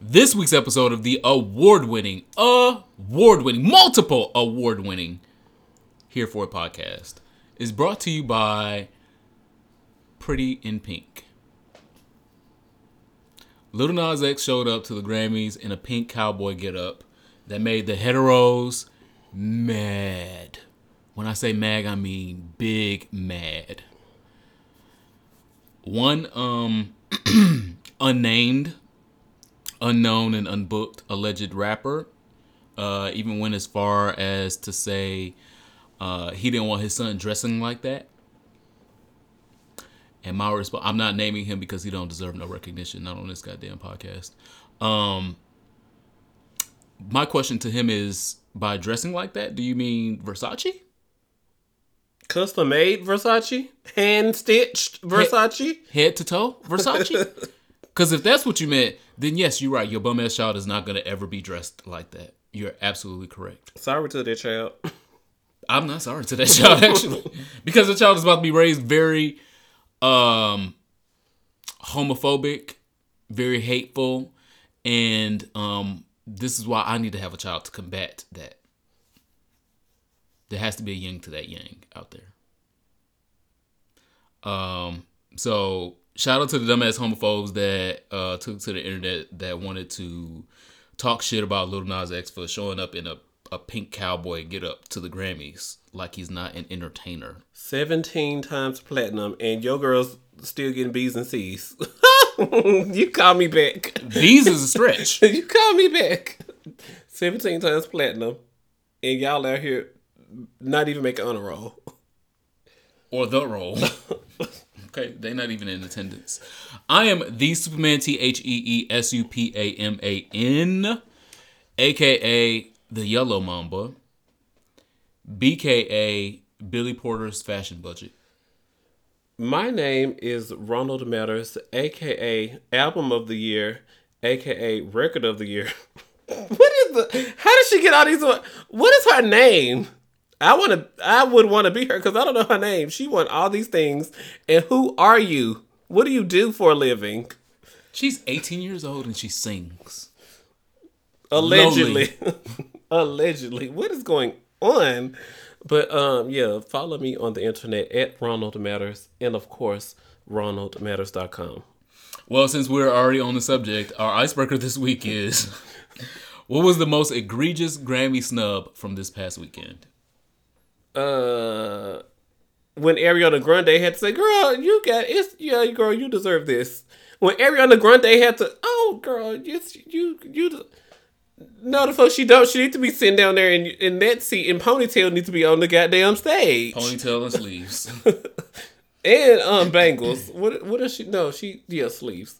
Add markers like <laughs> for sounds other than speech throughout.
This week's episode of the award-winning, award-winning, multiple award-winning Here For It podcast is brought to you by Pretty in Pink. Little Nas X showed up to the Grammys in a pink cowboy getup that made the heteros mad. When I say mad, I mean big mad. One um <clears throat> unnamed, unknown, and unbooked alleged rapper uh, even went as far as to say uh, he didn't want his son dressing like that. And my response, I'm not naming him because he don't deserve no recognition, not on this goddamn podcast. Um, my question to him is, by dressing like that, do you mean Versace? Custom made Versace? Hand stitched Versace? Head to toe Versace? <laughs> Because if that's what you meant, then yes, you're right. Your bum ass child is not going to ever be dressed like that. You're absolutely correct. Sorry to that child. I'm not sorry to that child actually, <laughs> because the child is about to be raised very um homophobic, very hateful, and um this is why I need to have a child to combat that. There has to be a yin to that yang out there. Um so shout out to the dumbass homophobes that uh took to the internet that wanted to talk shit about Little Nas X for showing up in a a pink cowboy get up to the Grammys like he's not an entertainer. 17 times platinum, and your girl's still getting B's and C's. <laughs> you call me back. These is a stretch. <laughs> you call me back. 17 times platinum, and y'all out here not even making honor roll. or the role. <laughs> okay, they're not even in attendance. I am the Superman T H E E S U P A M A N, aka the Yellow Mamba, BKA Billy Porter's fashion budget. My name is Ronald Matters, aka Album of the Year, aka Record of the Year. <laughs> what is the? How did she get all these? What is her name? I want to. I would want to be her because I don't know her name. She won all these things. And who are you? What do you do for a living? She's 18 years old and she sings. Allegedly. <laughs> Allegedly. What is going on? But um, yeah, follow me on the internet at Ronald Matters and of course RonaldMatters.com. Well, since we're already on the subject, our icebreaker this week is <laughs> what was the most egregious Grammy snub from this past weekend? Uh when Ariana Grande had to say, "Girl, you got it's yeah, girl, you deserve this." When Ariana Grande had to, "Oh, girl, yes, you you." No, the fuck she don't. She need to be sitting down there in in that seat, and ponytail needs to be on the goddamn stage. Ponytail and sleeves. <laughs> and um bangles. what what is she? No, she yeah sleeves.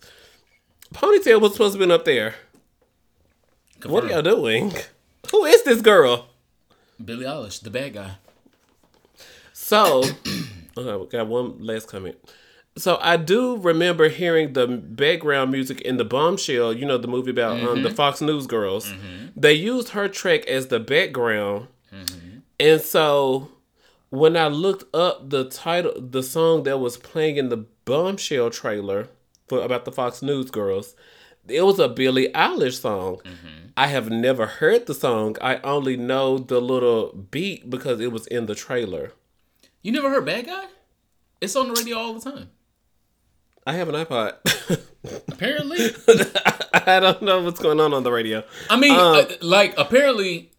Ponytail was supposed to been up there. What are y'all doing? Who is this girl? Billie Eilish, the bad guy. So, <clears throat> okay, we got one last comment. So I do remember hearing the background music in the Bombshell. You know the movie about um, the mm-hmm. Fox News girls. Mm-hmm. They used her track as the background, mm-hmm. and so when I looked up the title, the song that was playing in the Bombshell trailer for about the Fox News girls, it was a Billie Eilish song. I have never heard the song. I only know the little beat because it was in the trailer. You never heard Bad Guy? It's on the radio all the time. I have an iPod. <laughs> Apparently. <laughs> I don't know what's going on on the radio. I mean, Um, uh, like, apparently.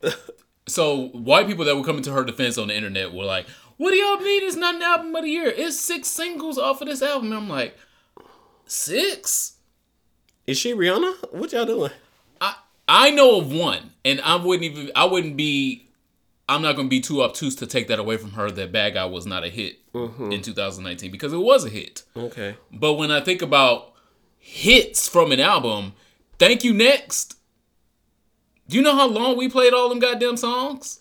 So, white people that were coming to her defense on the internet were like, what do y'all mean it's not an album of the year? It's six singles off of this album. And I'm like, six? Is she Rihanna? What y'all doing? I I know of one, and I wouldn't even I wouldn't be I'm not gonna be too obtuse to take that away from her that Bad Guy was not a hit mm-hmm. in 2019 because it was a hit. Okay. But when I think about hits from an album, Thank You Next. Do you know how long we played all them goddamn songs?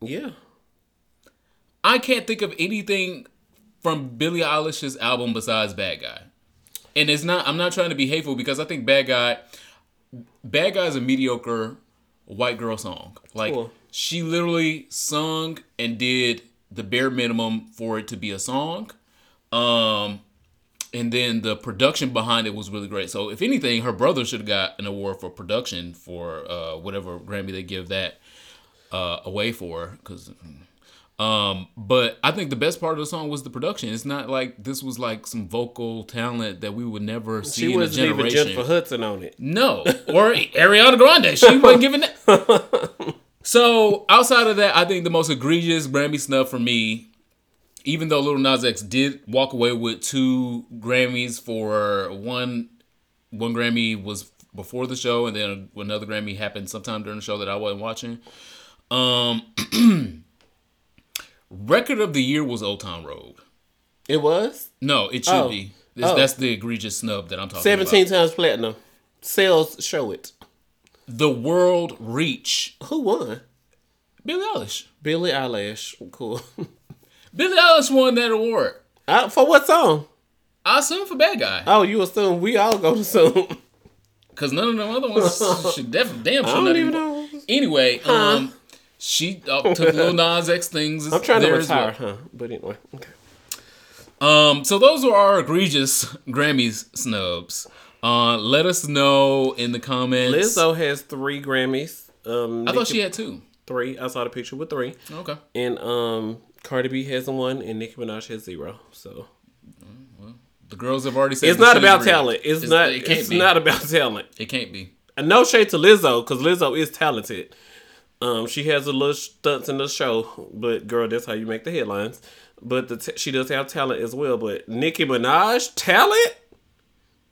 Yeah. I can't think of anything from Billie Eilish's album besides Bad Guy. And it's not I'm not trying to be hateful because I think Bad Guy Bad Guy is a mediocre white girl song. Like Cool. She literally sung and did the bare minimum for it to be a song. Um and then the production behind it was really great. So if anything, her brother should have got an award for production for uh, whatever Grammy they give that uh, away for. Because, um, but I think the best part of the song was the production. It's not like this was like some vocal talent that we would never see She in a wasn't even generation. Jennifer Hudson on it. No, or Ariana Grande. She wasn't giving that. <laughs> So outside of that, I think the most egregious Grammy snub for me, even though Little Nas X did walk away with two Grammys for one, one Grammy was before the show, and then another Grammy happened sometime during the show that I wasn't watching. Um, <clears throat> record of the year was Old Town Road. It was No, it should Oh. be. Oh. That's the egregious snub that I'm talking seventeen about. times platinum. Sales show it. The world reach. Who won? Billie Eilish. Billie Eilish. Cool. <laughs> Billie Eilish won that award. Uh, for what song? I assume for Bad Guy. Oh, you assume we all go to assume. Because <laughs> none of them other ones <laughs> should definitely, damn I sure don't even know. Anyway, um, she uh, took Lil Nas X things. I'm trying to as well. retire, huh? But anyway, okay. Um, so those are our egregious Grammys snubs. Uh, let us know in the comments. Lizzo has three Grammys. Um, I thought Nicki- she had two. three. I saw the picture with three. Okay. And um, Cardi B has one, and Nicki Minaj has zero. So The girls have already said it's not about talent. It's, not. It can't it's be. not about talent. It can't be. And no shade to Lizzo, because Lizzo is talented. Um, she has a little stunts in the show, but girl, that's how you make the headlines. But the t- she does have talent as well. But Nicki Minaj talent,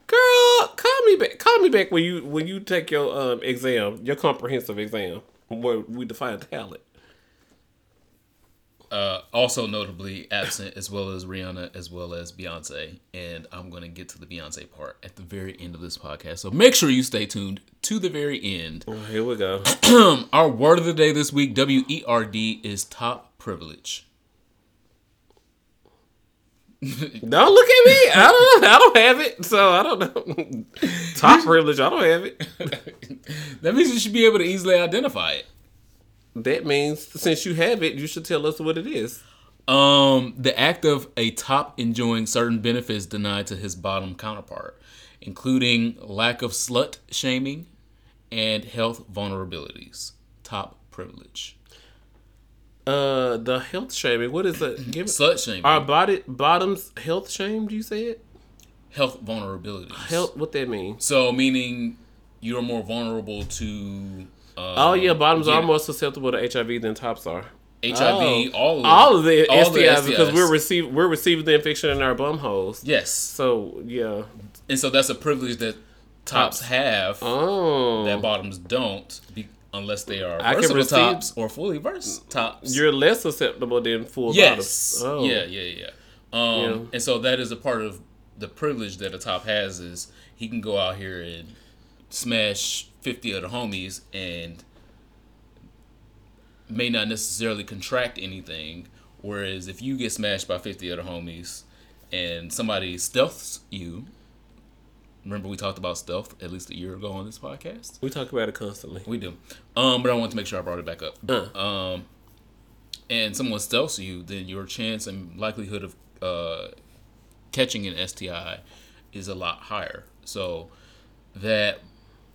girl, call me back. Call me back when you when you take your um exam, your comprehensive exam, where we define talent. Uh, also notably absent, as well as Rihanna, as well as Beyonce. And I'm going to get to the Beyonce part at the very end of this podcast. So make sure you stay tuned to the very end. Oh, here we go. <clears throat> Our word of the day this week, W E R D, is top privilege. <laughs> Don't look at me. I don't. I don't have it, so I don't know. <laughs> Top privilege. I don't have it. <laughs> That means you should be able to easily identify it. That means since you have it, you should tell us what it is. Um, the act of a top enjoying certain benefits denied to his bottom counterpart, including lack of slut shaming and health vulnerabilities. Top privilege. Uh, the health shaming. What is it? Give Slut shaming. our body bottoms health shamed. You say it? health vulnerabilities. Health. What that mean? So meaning you're more vulnerable to. Uh, Oh yeah, bottoms yeah. are more susceptible to HIV than tops are. HIV, Oh. all of All of the all the STIs because we're receiving we're receiving the infection in our bum holes. yes, So yeah. and so that's a privilege that tops have Oh. that bottoms don't, be, unless they are I versatile tops or fully verse tops. You're less susceptible than full yes. Oh. yeah, yeah, yeah. Um, Yeah. and so that is a part of the privilege that a top has is he can go out here and smash fifty other homies and may not necessarily contract anything. Whereas if you get smashed by 50 other homies and somebody stealths you, remember we talked about stealth at least a year ago on this podcast? We talk about it constantly. We do. Um, but I want to make sure I brought it back up. Uh. Um, and someone stealths you, then your chance and likelihood of uh, catching an STI is a lot higher. So that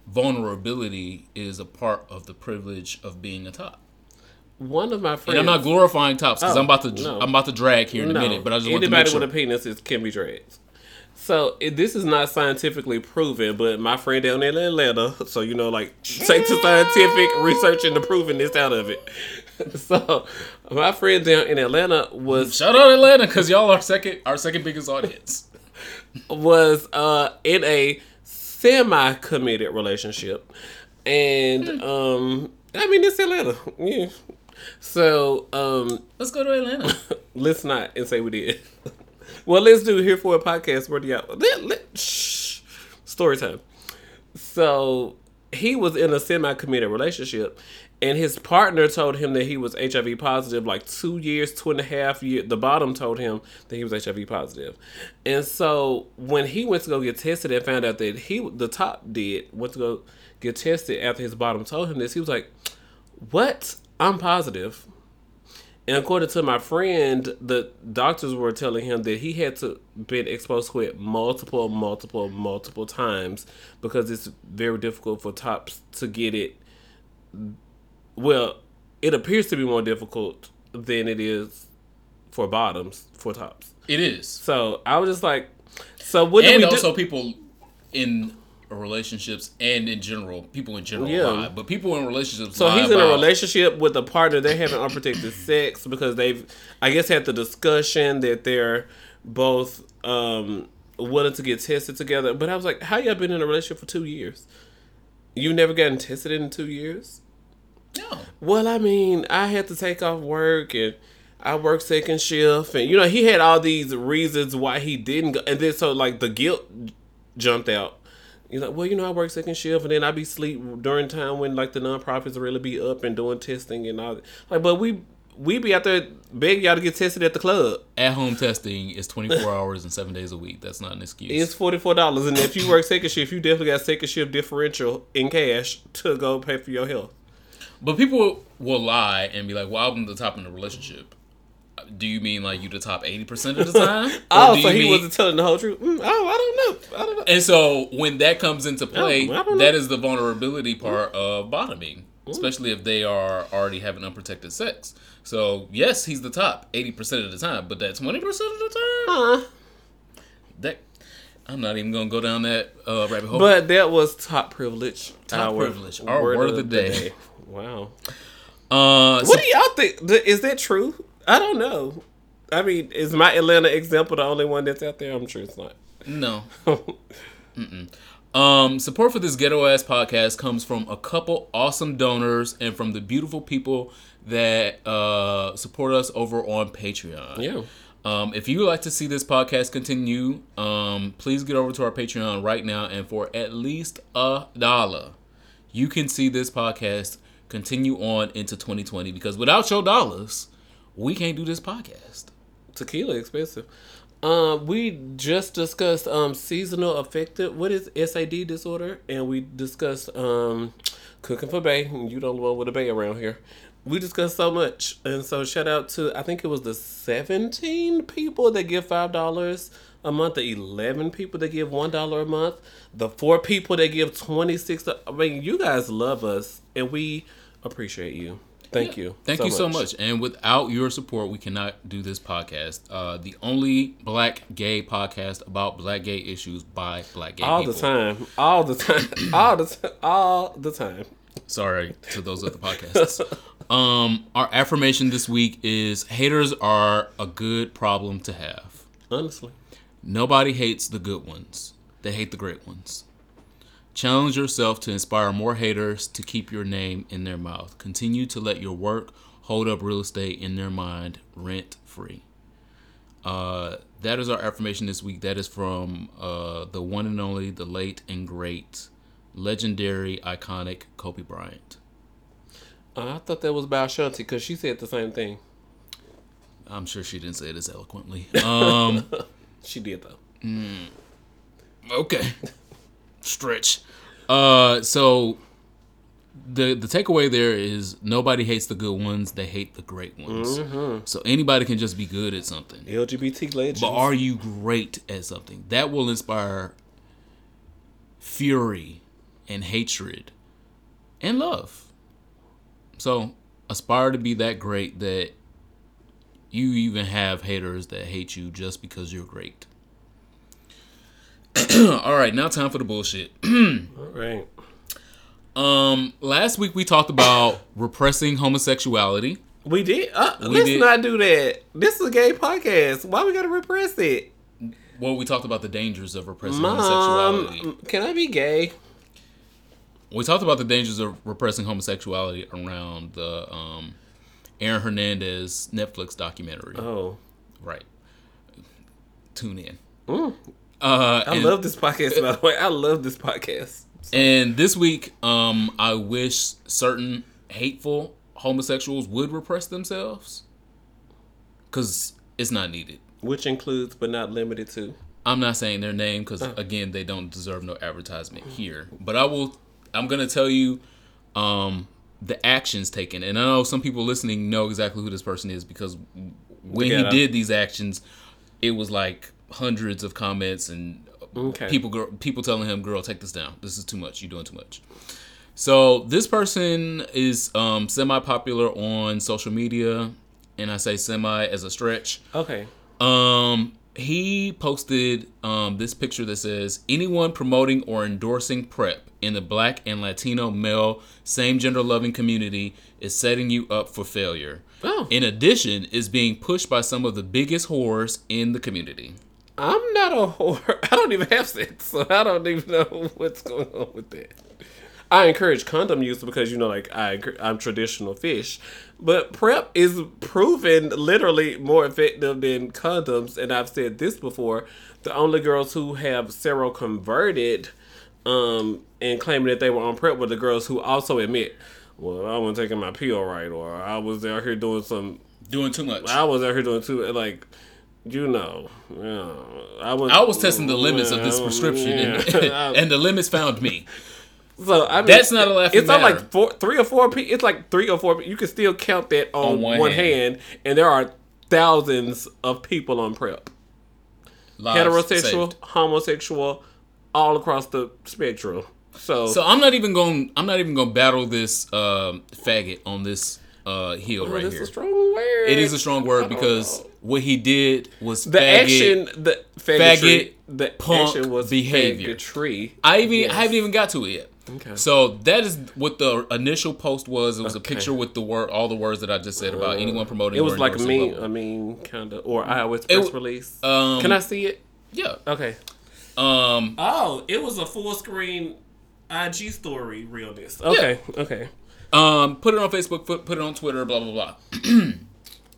vulnerability is a part of the privilege of being a top. One of my friends. And I'm not glorifying tops because Oh, I'm about to no. I'm about to drag here in a minute, but I just want to anybody make sure. with a penis is, can be dragged. So it, this is not scientifically proven, but my friend down in Atlanta, so you know, like take the scientific research and the proving this out of it. <laughs> so my friend down in Atlanta was Shout out Atlanta because y'all are second our second biggest audience. <laughs> was uh in a semi committed relationship, and Hmm. um I mean it's Atlanta, yeah. So um Let's go to Atlanta. <laughs> let's not and say we did. Well, let's do here for a podcast. Where do y'all? Let, let, shh. Story time. So he was in a semi-committed relationship, and his partner told him that he was HIV positive. Like two years, two and a half years. The bottom told him that he was HIV positive. positive, and so when he went to go get tested and found out that he, the top did, went to go get tested after his bottom told him this, he was like, "What? I'm positive." And according to my friend, the doctors were telling him that he had to been exposed to it multiple, multiple, multiple times because it's very difficult for tops to get it. Well, it appears to be more difficult than it is for bottoms for tops. It is. So I was just like, so what do we also do? people in relationships and in general, people in general Yeah. lie. But people in relationships So he's in a relationship with a partner. They're having unprotected sex because they've, I guess, had the discussion that they're both um, willing to get tested together. But I was like, how y'all been in a relationship for two years? You never gotten tested in two years? No. Well, I mean, I had to take off work and I work second shift, and you know, he had all these reasons why he didn't go, and then so like the guilt jumped out. He's like, well, you know, I work second shift, and then I be sleep during time when like the nonprofits really be up and doing testing and all. that. Like, but we we be out there begging y'all to get tested at the club. At home testing is 24 <laughs> hours and seven days a week. That's not an excuse. It's forty four dollars, and if you work second shift, you definitely got second shift differential in cash to go pay for your health. But people will lie and be like, "Well, I'm the top in the relationship." Do you mean like you the top 80 percent of the time? <laughs> Oh, so he mean- wasn't telling the whole truth. Mm, oh, I don't know. I don't know. And so when that comes into play, I don't know. that is the vulnerability part of bottoming, especially if they are already having unprotected sex. So yes, he's the top 80% of the time, but that 20% of the time, Huh. that I'm not even gonna go down that uh, rabbit hole. But that was top privilege. Top privilege, our word of the day. Wow. uh, so- What do y'all think? Is that true? I don't know. I mean, is my Atlanta example the only one that's out there? I'm sure it's not. no. <laughs> Um, support for this ghetto ass podcast comes from a couple awesome donors and from the beautiful people that uh, support us over on Patreon. Yeah. Um, if you would like to see this podcast continue, um, please get over to our Patreon right now, and for at least a dollar, you can see this podcast continue on into 2020. Because without your dollars, we can't do this podcast. Tequila expensive. Um, we just discussed um seasonal affective. What is SAD disorder? And we discussed um cooking for Bay. You don't know with a Bay around here. We discussed so much, and so shout out to I think it was the seventeen people that give five dollars a month, the eleven people that give one dollar a month, the four people that give twenty six. I mean, you guys love us, and we appreciate you. Thank you. Thank you so much. And without your support, we cannot do this podcast. Uh, the only black gay podcast about black gay issues by black gay people. all people. the time, all the time, <coughs> all the time, all the time. Sorry to those other podcasts. um, our affirmation this week is haters are a good problem to have. Honestly, Nobody hates the good ones. They hate the great ones. Challenge yourself to inspire more haters to keep your name in their mouth. Continue to let your work hold up real estate in their mind rent free. Uh, that is our affirmation this week. That is from uh, the one and only, the late and great, legendary, iconic Kobe Bryant. uh, I thought that was about Shanti because she said the same thing. I'm sure she didn't say it as eloquently. Um, <laughs> She did though. okay, stretch. Uh, so the the takeaway there is nobody hates the good ones; they hate the great ones. So anybody can just be good at something. LGBT legends. But are you great at something? That will inspire fury and hatred and love. So aspire to be that great that you even have haters that hate you just because you're great. <clears throat> All right, now time for the bullshit. all <clears throat> right. Um, last week we talked about repressing homosexuality. We did. Uh, We let's did. not do that. This is a gay podcast. Why we gotta repress it? Well, we talked about the dangers of repressing homosexuality. Can I be gay? We talked about the dangers of repressing homosexuality around the um, Aaron Hernandez Netflix documentary. Oh, Right. Tune in. Mm. Uh, I and, love this podcast. By the way, I love this podcast. and this week, um, I wish certain hateful homosexuals would repress themselves because it's not needed. Which includes, but not limited to. I'm not saying their name because again, they don't deserve no advertisement here. But I will. I'm gonna tell you, um, the actions taken. And I know some people listening know exactly who this person is because when Yeah. he did these actions, it was like hundreds of comments and Okay. people girl, people telling him, "Girl, take this down. This is too much. You're doing too much." So this person is um, semi popular on social media, and I say semi as a stretch. Okay. Um, he posted um, this picture that says anyone promoting or endorsing PrEP in the Black and Latino male same gender loving community is setting you up for failure. Oh. In addition, is being pushed by some of the biggest whores in the community. I'm not a whore. <laughs> I don't even have sex, so I don't even know <laughs> what's going on with that. I encourage condom use because you know, like I, I'm traditional fish, but prep is proven literally more effective than condoms. And I've said this before: the only girls who have seroconverted, um, and claiming that they were on prep were the girls who also admit, "Well, I wasn't taking my pill right, or I was out here doing some Doing too much. I was out here doing too like you know, yeah, I was I was testing the limits of this Yeah, prescription, and, yeah. <laughs> and the limits found me. <laughs> so I mean, That's not a laughing It's matter. like four, three or four. It's like three or four. You can still count that on, On one one, hand. hand. and there are thousands of people on prep, Lives heterosexual, saved. homosexual, all across the spectrum. So, So I'm not even going. I'm not even going to battle this um, faggot on this uh, heel oh, right here. a strong word. It is a strong word because know. What he did was the faggot. action. The faggotry, faggot, the punk action was behavior. faggotry. I even Yes. I haven't even got to it yet. Okay. So that is what the initial post was. It was Okay. a picture with the word, all the words that I just said about anyone promoting. It was like a endorsing, mean, blah, blah, I mean, kind of, or iOS It press w- release. Um, Can I see it? Yeah. Okay. Um. Oh, it was a full screen IG story realness. Okay, okay. Um, put it on Facebook, put, put it on Twitter, blah blah blah, <clears throat>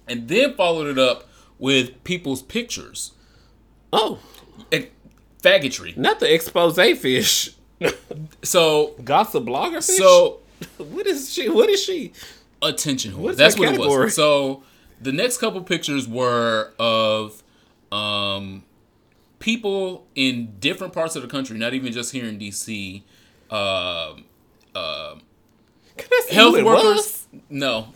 and then followed it up with people's pictures Oh, and faggotry. not the expose fish. <laughs> So, Gossip blogger fish. so <laughs> what is she? What is she? attention whore. That's that what it was. So the next couple pictures were of um people in different parts of the country, not even just here in DC. Um, um, Can I see health who it workers. was? No,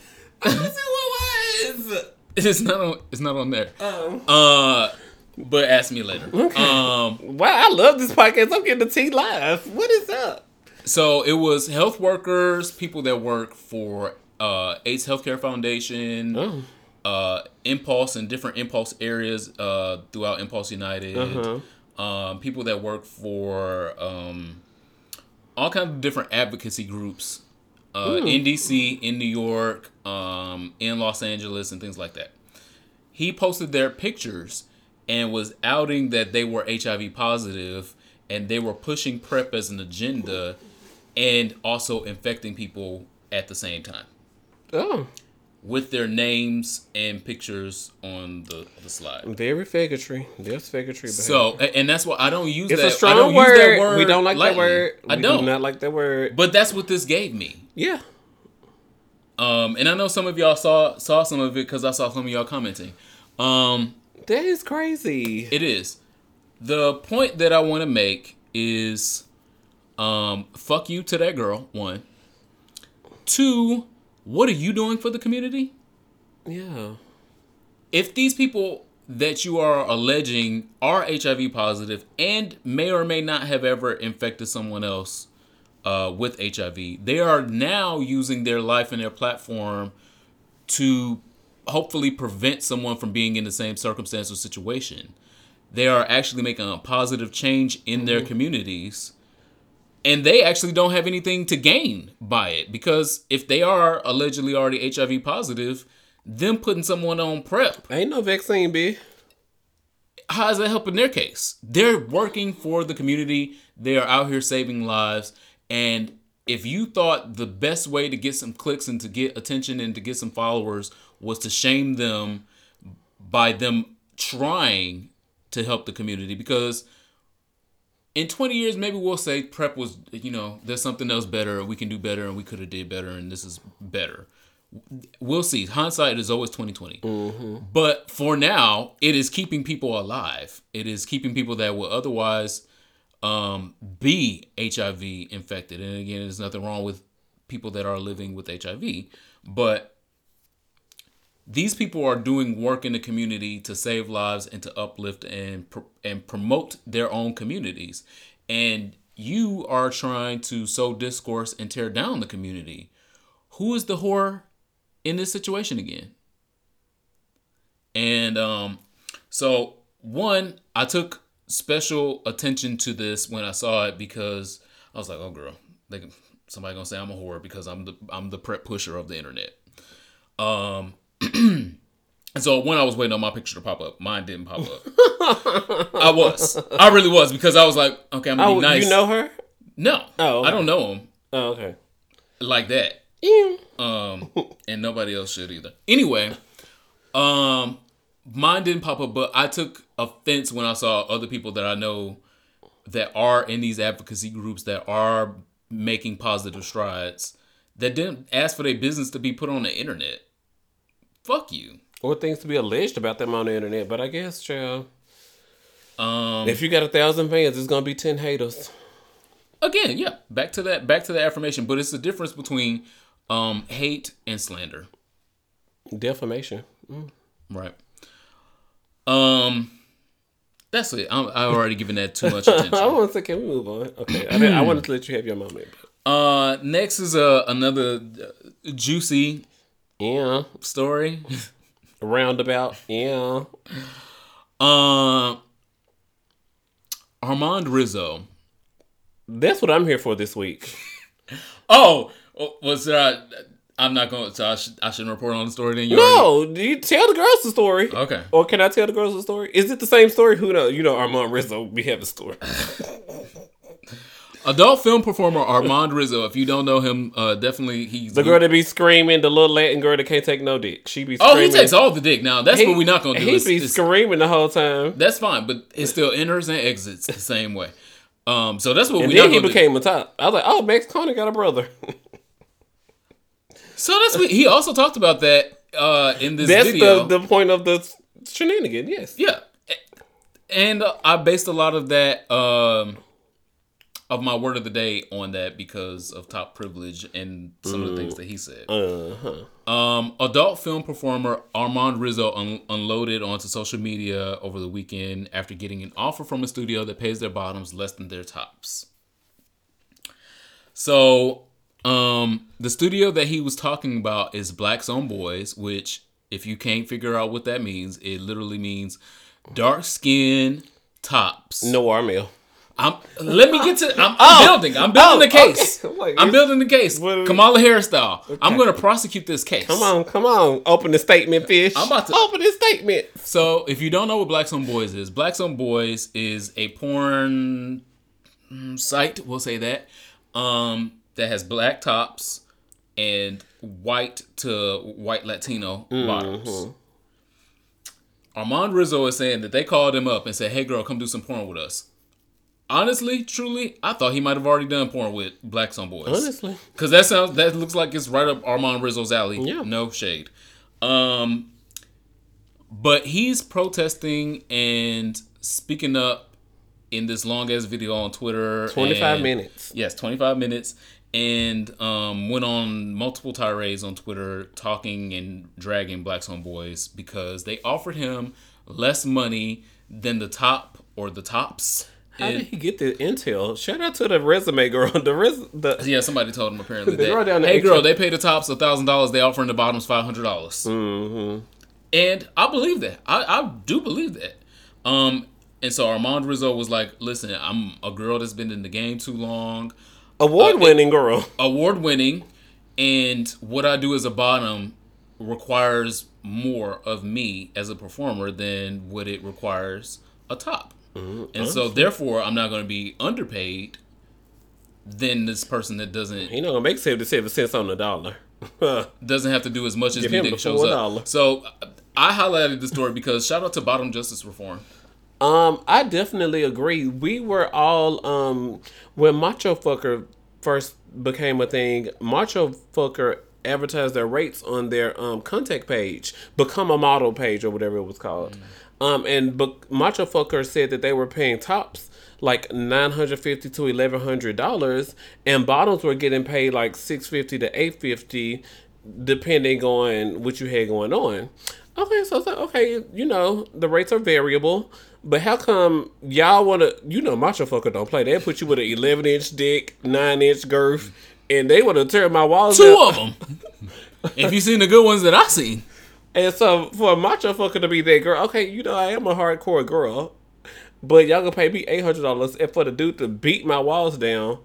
I see who it was? <laughs> it's not on. It's not on there. Oh. Uh, but ask me later. Um, Wow, I love this podcast. I'm getting the tea live. What is up? so it was health workers, people that work for uh, AIDS Healthcare Foundation, Oh. uh, Impulse and different Impulse areas uh, throughout Impulse United, Uh-huh. um, people that work for um, all kinds of different advocacy groups uh, in DC, in New York, um, in Los Angeles, and things like that. He posted their pictures and was outing that they were HIV positive and they were pushing PrEP as an agenda and also infecting people at the same time Oh, with their names and pictures on the, the slide. very faggotry. There's faggotry. So, and that's why I don't use it's that. a I strong don't word. Use that word. We don't like that lightly. word. I we don't. do not like that word. but that's what this gave me. Yeah. Um, and I know some of y'all saw saw some of it because I saw some of y'all commenting. Um, That is crazy. it is the point that I want to make is, um, fuck you to that girl. One, two. What are you doing for the community? yeah. if these people that you are alleging are HIV positive and may or may not have ever infected someone else uh, with HIV, they are now using their life and their platform to hopefully prevent someone from being in the same circumstance or situation. They are actually making a positive change in their communities. And they actually don't have anything to gain by it because if they are allegedly already HIV positive, them putting someone on PrEP Ain't no vaccine, B. how is that helping their case? They're working for the community. They are out here saving lives. And if you thought the best way to get some clicks and to get attention and to get some followers was to shame them by them trying to help the community, because in 20 years maybe we'll say prep was you know there's something else better we can do better and we could have did better and this is better. We'll see. Hindsight is always 2020 mm-hmm. but for now it is keeping people alive. It is keeping people that would otherwise um, be hiv infected and again there's nothing wrong with people that are living with HIV, but these people are doing work in the community to save lives and to uplift and and promote their own communities. And you are trying to sow discourse and tear down the community. Who is the whore in this situation again? And um so one, I took special attention to this when I saw it because I was like, "Oh, girl, they somebody gonna say I'm a whore because I'm the I'm the PrEP pusher of the internet." Um, and <clears throat> so when I was waiting on my picture to pop up, mine didn't pop up. <laughs> I was, I really was because I was like, "Okay, I'm gonna Oh, be nice." you know her? No, Oh, I don't know him Oh, okay. like that. Yeah. Um, and nobody else should either. Anyway, um, mine didn't pop up, but I took offense when I saw other people that I know that are in these advocacy groups that are making positive strides that didn't ask for their business to be put on the internet. Fuck you. Or things to be alleged about them on the internet, but I guess, child, Um, if you got a thousand fans, it's gonna be ten haters. again, yeah, back to that, back to the affirmation, but it's the difference between um hate and slander. Defamation. Right. Um, that's it. I'm, I've already given that too much <laughs> attention. I want to say, can we move on? Okay, I, mean, I wanted to let you have your moment. Uh, next is uh, another uh, juicy yeah, story. roundabout. Yeah. Uh, Armond Rizzo. That's what I'm here for this week. <laughs> Oh, was that? I'm not going. So I, should, I shouldn't report on the story. Then you already- you tell the girls the story. Okay. Or can I tell the girls the story? Is it the same story? Who knows? You know, Armond Rizzo, we have a story. <laughs> Adult film performer Armond Rizzo. If you don't know him, uh, definitely he's The girl that be screaming, the little Latin girl that can't take no dick. She be Oh, he takes all the dick. Now that's He- what we're not gonna do. He It's- be it's- screaming the whole time. that's fine, but it still enters and exits the same way. Um, so that's what And not then he gonna do. became a top. I was like, oh, Max Coney got a brother. <laughs> So that's what he also talked about that uh, in this That's video. the, the point of the shenanigan, yes. yeah, and uh, I based a lot of that um, of my word of the day on that because of top privilege and some of the things that he said. Uh-huh. Um, adult film performer Armond Rizzo un- unloaded onto social media over the weekend after getting an offer from a studio that pays their bottoms less than their tops. So, um, the studio that he was talking about is Blacks on Boys, which, if you can't figure out what that means, it literally means dark skin tops. No Armel. I'm, let me get to. I'm, I'm building. I'm building Oh, the case. <laughs> okay. I'm building the case. What are we- Kamala Harris style. I'm going to prosecute this case. Come on, come on. Open the statement, fish. I'm about to- Open the statement. So, if you don't know what Black Owned Boys is, Black Owned Boys is a porn site. We'll say that um, that has black tops and white to white Latino bottoms. Armond Rizzo is saying that they called him up and said, "Hey, girl, come do some porn with us." Honestly, truly, I thought he might have already done porn with Blacks on Boys. Honestly. Cause that sounds that looks like it's right up Armond Rizzo's alley. Yeah. No shade. Um but he's protesting and speaking up in this long ass video on Twitter. 25 minutes. Yes, 25 minutes. And um, went on multiple tirades on Twitter talking and dragging Blacks on Boys because they offered him less money than the top or the tops. How And- did he get the intel? Shout out to the resume girl. <laughs> The res the Yeah, somebody told him apparently <laughs> They that. down the hey, girl, they pay the tops a thousand dollars. They offering the bottoms five hundred dollars. Mm-hmm. And I believe that. I, I do believe that. Um, and so Armond Rizzo was like, "Listen, I'm a girl that's been in the game too long, award uh, winning girl. award winning, and what I do as a bottom requires more of me as a performer than what it requires a top. Mm-hmm. And so, therefore, I'm not going to be underpaid than this person that doesn't He not gonna make seventy seven cents on the dollar. <laughs> doesn't have to do as much as Give me that shows $4. up. So I highlighted the story because shout out to Bottom Justice Reform. Um, I definitely agree. We were all um when Macho Fucker first became a thing. Macho Fucker advertised their rates on their um contact page, become a model page or whatever it was called. Um, and but Macho Fucker said that they were paying tops like nine hundred fifty to eleven hundred dollars, and bottoms were getting paid like six fifty to eight fifty, depending on what you had going on. Okay, so, so okay, you know the rates are variable, but how come y'all want to? You know, macho fucker don't play. They put you with an eleven inch dick, nine inch girth, and they want to tear my walls. Two down. of them. <laughs> if you seen the good ones that I seen, And so for a macho fucker to be that girl, okay, you know I am a hardcore girl, but y'all gonna pay me eight hundred dollars, and for the dude to beat my walls down,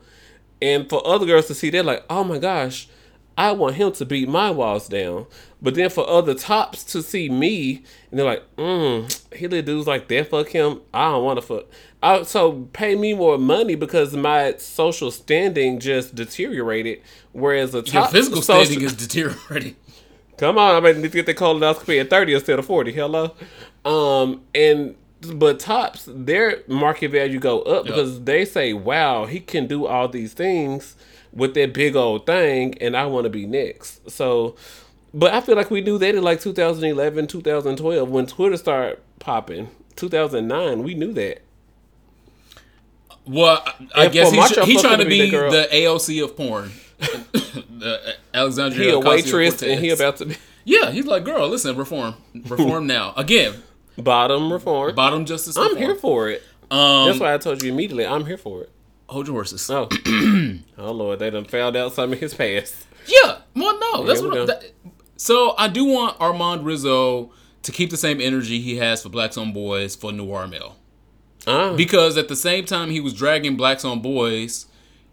and for other girls to see, they're like, oh my gosh, I want him to beat my walls down. But then for other tops to see me, and they're like, mm, he let dudes like that fuck him. I don't want to fuck. I, so pay me more money because my social standing just deteriorated. Whereas a your physical social- standing is deteriorating. <laughs> Come on, I mean, need to get the colonoscopy at 30 instead of 40. Hello? Um, and but tops, their market value go up because they say, wow, he can do all these things with that big old thing, and I want to be next. So, but I feel like we knew that in like 2011, 2012, when Twitter started popping. 2009, we knew that. Well, I, And guess he's, he's trying to be be the the AOC of porn. <laughs> the Alexandria He a waitress, and he about to be <laughs> Yeah, he's like, girl, listen, reform, reform now. Again, bottom reform. bottom justice. I'm here for it. Um, That's why I told you immediately. I'm here for it. Hold your horses. Oh, <clears throat> oh Lord, they done found out some of his past. Yeah, well, no, that's what. that, so I do want Armond Rizzo to keep the same energy he has for Blacks on Boys for Noir Male. Ah, Because at the same time he was dragging Blacks on Boys,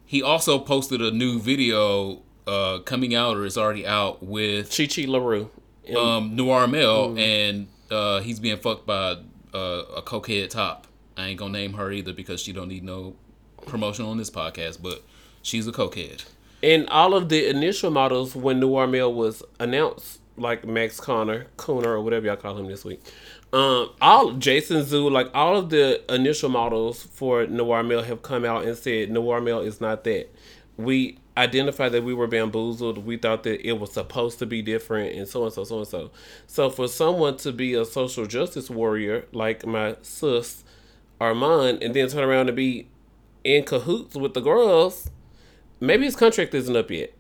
he also posted a new video uh, coming out or it's already out with Chi Chi LaRue. And um, Noir Male, Mm. and uh, he's being fucked by uh, a cokehead top. I ain't gonna name her either because she don't need no promotion on this podcast, but she's a cokehead. And all of the initial models when Noir Male was announced, like Max Konnor, Cooner, or whatever y'all call him this week, um, all Jason Zoo, like all of the initial models for Noir Male have come out and said Noir Male is not that. We identified that we were bamboozled. We thought that it was supposed to be different, and so and so, so and so. So for someone to be a social justice warrior like my sis Armond, and then turn around and be in cahoots with the girls maybe his contract isn't up yet.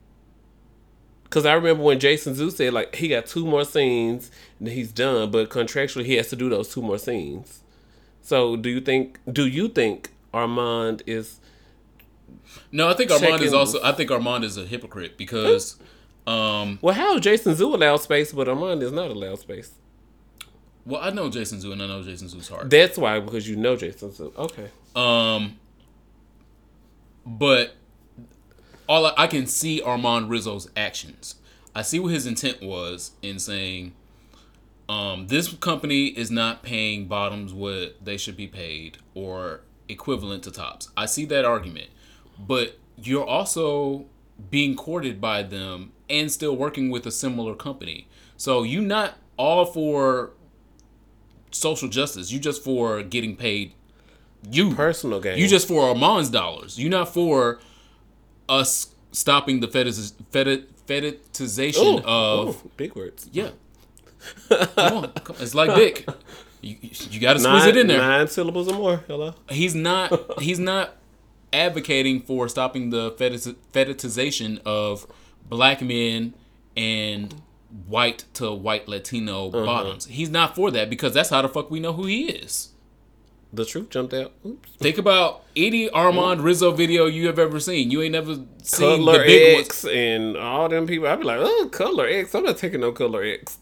Cause I remember when Jason Zoo said like he got two more scenes and he's done, but contractually he has to do those two more scenes. So do you think? Do you think Armond is? No, I think Armond is also. I think Armond is a hypocrite because, um, Well, how is Jason Zoo allowed space, but Armond is not allowed space? well, I know Jason Zoo and I know Jason Zoo's heart. That's why because you know Jason Zoo. Okay. Um, but all I, I can see Armond Rizzo's actions. I see what his intent was in saying, um, this company is not paying bottoms what they should be paid or equivalent to tops. I see that argument, but you're also being courted by them and still working with a similar company. So you're not all for social justice. You just for getting paid. You Personal gain. you just for Armond's dollars. You're not for us stopping the fetish, feti- fetishization Ooh, of ooh, big words. yeah. Come on, come- it's like Dick. You, you got to squeeze Nine, it in there. nine syllables or more. Hello. He's not. He's not advocating for stopping the fetish, fetishization of black men and white to white Latino Uh-huh. bottoms. He's not for that because that's how the fuck we know who he is. The truth jumped out. Oops. Think about any Armond Rizzo video you have ever seen. You ain't never seen Color the big ones. And all them people. I'd be like, oh, Cutler X. I'm not taking no Cutler X.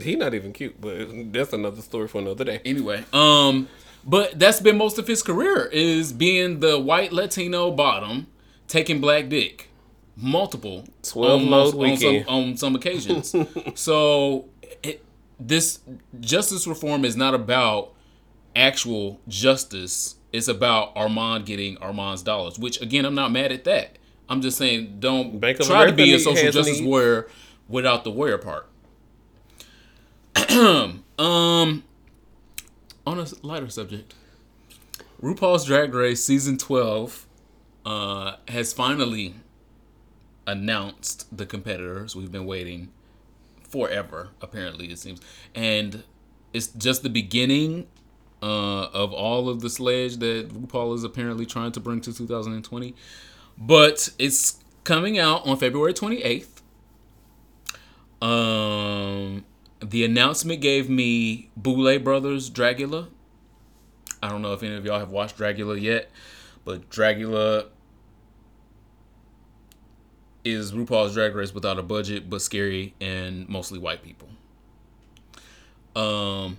He not even cute, but that's another story for another day. Anyway, um, but that's been most of his career is being the white Latino bottom, taking black dick, multiple 12 on, load most- on some, on some occasions. <laughs> so this justice reform is not about actual justice. It's about Armond getting Armond's dollars, which again, I'm not mad at that. I'm just saying, don't Bank try to be a social justice need. warrior without the warrior part. <clears throat> um, on a lighter subject, RuPaul's Drag Race season 12 uh, has finally announced the competitors. We've been waiting forever, apparently, it seems. And it's just the beginning uh, of all of the sledge that RuPaul is apparently trying to bring to 2020. But it's coming out on February 28th. Um, the announcement gave me Boulet Brothers Dragula. I don't know if any of y'all have watched Dragula yet, but Dragula is RuPaul's Drag Race without a budget, but scary and mostly white people. Um,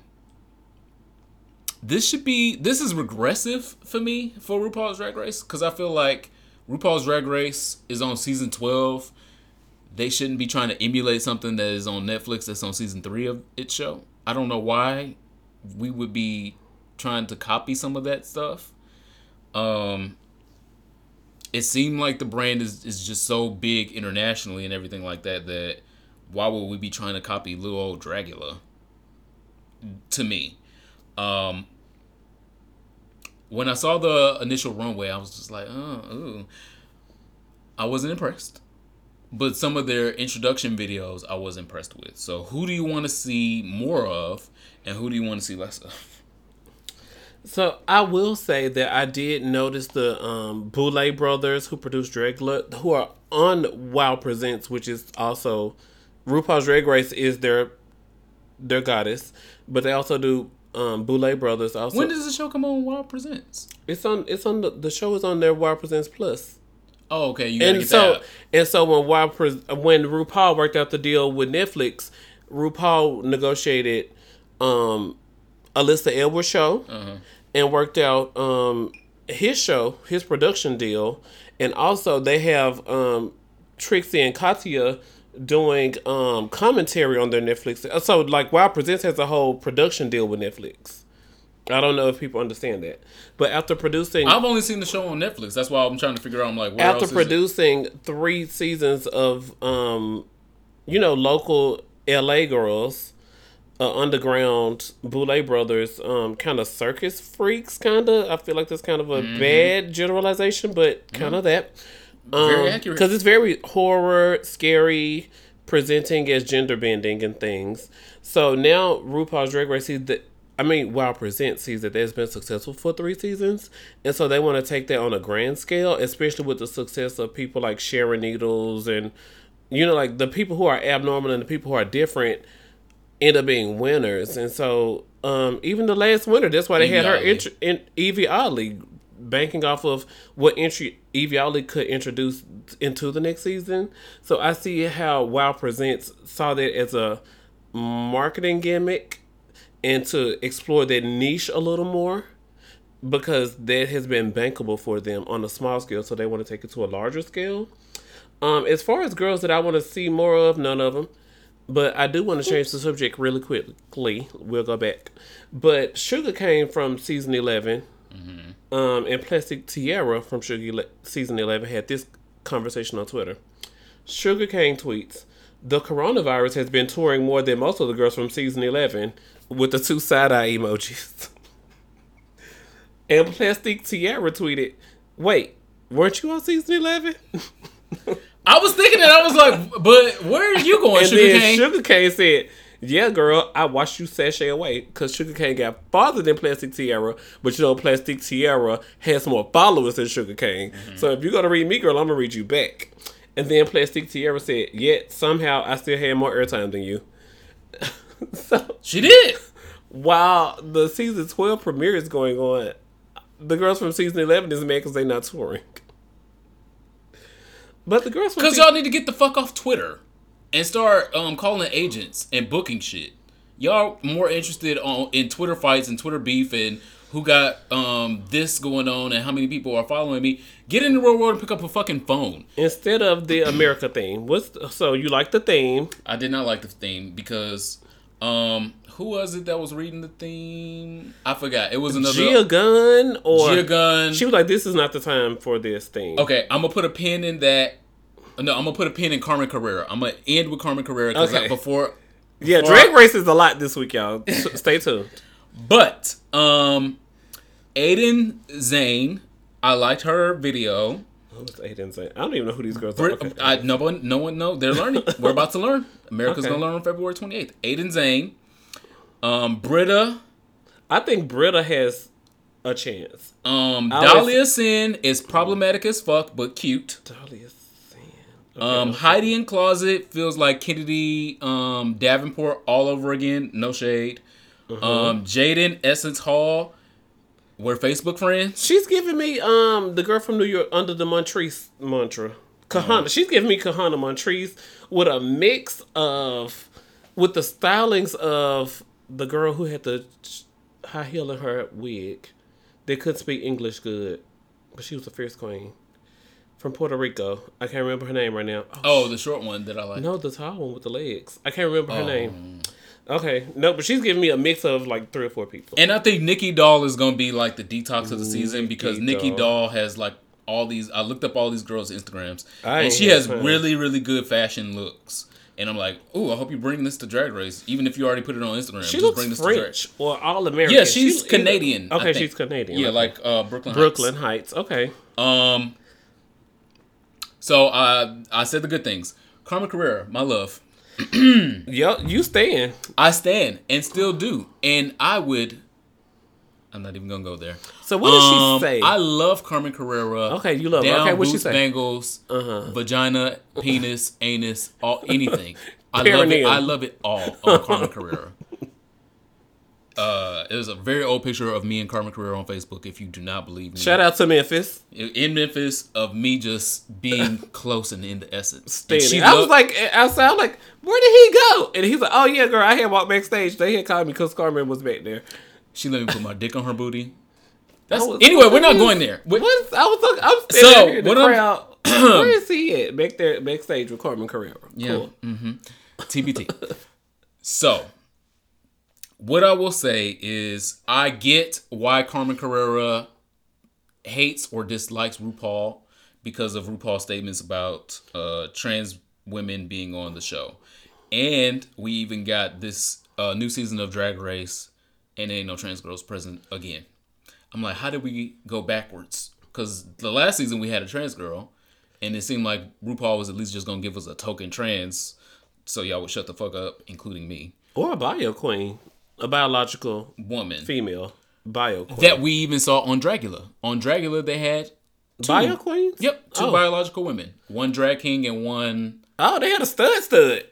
this should be this is regressive for me for RuPaul's Drag Race because I feel like RuPaul's Drag Race is on season twelve. They shouldn't be trying to emulate something that is on Netflix that's on season three of its show. I don't know why we would be trying to copy some of that stuff. Um, it seemed like the brand is, is just so big internationally and everything like that that why would we be trying to copy little old Dragula? To me, um, when I saw the initial runway, I was just like, oh, ooh. I wasn't impressed. But some of their introduction videos I was impressed with. So who do you want to see more of and who do you want to see less of? <laughs> So I will say that I did notice the um, Boulet brothers who produced Dragula, who are on Wow Presents, which is also RuPaul's Drag Race is their their goddess, but they also do um, Boulet brothers. Also, when does the show come on? Wow Presents. It's on. It's on the, the show is on their Wow Presents Plus. Oh, okay. You and so and so when Wow when RuPaul worked out the deal with Netflix, RuPaul negotiated um, Alyssa Edwards show uh-huh. and worked out um, his show, his production deal, and also they have um, Trixie and Katya doing um, commentary on their Netflix. So like Wow Presents has a whole production deal with Netflix. I don't know if people understand that, but after producing, I've only seen the show on Netflix. That's why I'm trying to figure out. I'm like, after producing three seasons of, um, you know, local LA girls, uh, underground Boulet brothers, um, kind of circus freaks, kind of. I feel like that's kind of a mm-hmm. bad generalization, but kind of mm-hmm. that. Um, very accurate because it's very horror, scary, presenting as gender bending and things. So now RuPaul's Drag Race, the I mean, Wow Present sees that there's been successful for three seasons, and so they want to take that on a grand scale, especially with the success of people like Sharon Needles and you know, like the people who are abnormal and the people who are different end up being winners. And so, um, even the last winner, that's why they Evie had her entry in Yvie Oddly, banking off of what entry Yvie Oddly could introduce into the next season. So I see how Wow Presents saw that as a marketing gimmick and to explore that niche a little more because that has been bankable for them on a small scale, so they want to take it to a larger scale. Um, as far as girls that I want to see more of, none of them. But I do want to change the subject really quickly. We'll go back. But Shuga Cain from season 11 mm-hmm. um, and Plastique Tiara from Sugar season 11 had this conversation on Twitter. Shuga Cain tweets, The coronavirus has been touring more than most of the girls from season 11 with the two side eye emojis. <laughs> and Plastique Tiara tweeted, "Wait, weren't you on season 11? <laughs> I was thinking that I was like, but where are you going, and Shuga Cain? Shuga Cain said, "Yeah, girl, I watched you sashay away because Shuga Cain got farther than Plastique Tiara, but you know Plastique Tiara has more followers than Shuga Cain. Mm-hmm. So if you're gonna read me, girl, I'm gonna read you back." And then Plastique Tiara said, "Yet somehow I still had more airtime than you." <laughs> so she did. While the season twelve premiere is going on, the girls from season eleven is mad because they're not touring. But the girls because y'all need to get the fuck off Twitter and start um, calling agents and booking shit. Y'all more interested on in Twitter fights and Twitter beef and who got um, this going on and how many people are following me. Get in the real world and pick up a fucking phone instead of the America theme. What's the, so you like the theme? I did not like the theme because um, who was it that was reading the theme? I forgot. It was another Gia Gunn or Gia Gunn. She was like, "This is not the time for this thing." Okay, I'm gonna put a pin in that. No, I'm gonna put a pin in Carmen Carrera. I'm gonna end with Carmen Carrera because okay. before. Yeah, before Drag I, Race is a lot this week, y'all. <laughs> Stay tuned. But um, Aiden Zhane, I liked her video. Who's Aiden Zhane? I don't even know who these girls are. Okay. I, no one, no one know. They're learning. We're about to learn. America's okay. gonna learn on February 28th. Aiden Zhane, um, Brita. I think Brita has a chance. Um, Dahlia Sin is problematic as fuck, but cute. Dahlia Sin. Um, Heidi N Closet feels like Kennedy um, Davenport all over again. No shade. Mm-hmm. Um, Jaida Essence Hall. We're Facebook friends. She's giving me um the girl from New York under the Montrese mantra. Kahanna. She's giving me Kahanna Montrese with a mix of with the stylings of the girl who had the high heel in her wig. They couldn't speak English good, but she was a fierce queen from Puerto Rico. I can't remember her name right now. Oh, the short one that I like. no, the tall one with the legs. I can't remember her Oh. name. Okay, no, but she's giving me a mix of like three or four people. And I think Nicky Doll is gonna be like the detox of the season because Nikki Nicky Doll. Has like all these. I looked up all these girls' Instagrams, I and she has really, really good fashion looks. And I'm like, oh, I hope you bring this to Drag Race, even if you already put it on Instagram. She just looks bring this French or all American. Yeah, she's Canadian. I Okay, she's Canadian. Yeah, okay. like uh, Brooke Lynn. Brooklyn Heights. Hytes. Okay. Um. So uh, I said the good things. Carmen Carrera, my love. <clears throat> Yo, you staying? I stand and still do, and I would. I'm not even gonna go there. So what did Um, she say? I love Carmen Carrera. Okay, you love her. Okay, what'd she say? Bangles, Uh-huh. vagina, penis, anus, all anything. <laughs> I love it. I love it all on Carmen Carrera. Uh, there's a very old picture of me and Carmen Carrera on Facebook. If you do not believe me, Shout out to Memphis. in Memphis of me just being <laughs> close and in the essence. Standing. I was like, I sound like, where did he go? And he's like, oh yeah, girl, I had walked backstage. They had called me because Carmen was back there. she let me put my dick on her booty. <laughs> That's, was- anyway, we're not going there. We- What? I was like, I'm standing So, here in the crowd. <clears throat> where is he at? Back there, backstage with Carmen Carrera. Yeah. Cool. Mm-hmm. TBT. <laughs> so, what I will say is, I get why Carmen Carrera hates or dislikes RuPaul because of RuPaul's statements about uh, trans women being on the show, and we even got this uh, new season of Drag Race, and ain't no trans girls present again. I'm like, how did we go backwards? Because the last season we had a trans girl, and it seemed like RuPaul was at least just gonna give us a token trans, so y'all would shut the fuck up, including me, Or a bio queen, a biological woman. female bio queen. That we even saw on Dragula. On Dragula, they had two. bio queens? Yep, two Oh. biological women, one drag king and one. Oh, they had a stud stud.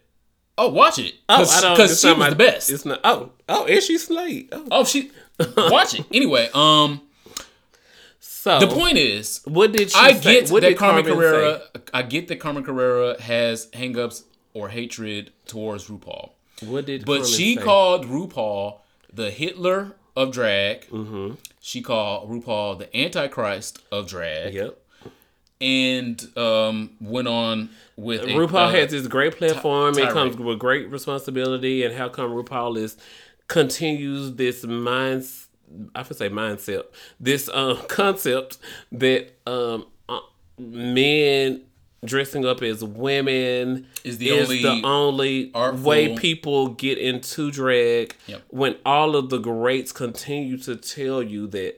Oh, watch it, Oh, because I don't. it's she was my- the best. It's not. Oh, oh, and she slayed. Oh. Oh, she watch it anyway. Um, So the point is, what did she I say? get What that Carmen, Carmen Carrera. say? I get that Carmen Carrera has hangups or hatred towards RuPaul, What did? but she say? called RuPaul the Hitler of drag. Mm-hmm. She called RuPaul the Antichrist of drag, Yep. and um, went on with a, RuPaul uh, has this great platform. it comes with great responsibility, and how come RuPaul is continues this minds. I would say mindset. This um, <laughs> concept that um, uh, men dressing up as women Is the is only the only way people get into drag. Yep. When all of the greats continue to tell you that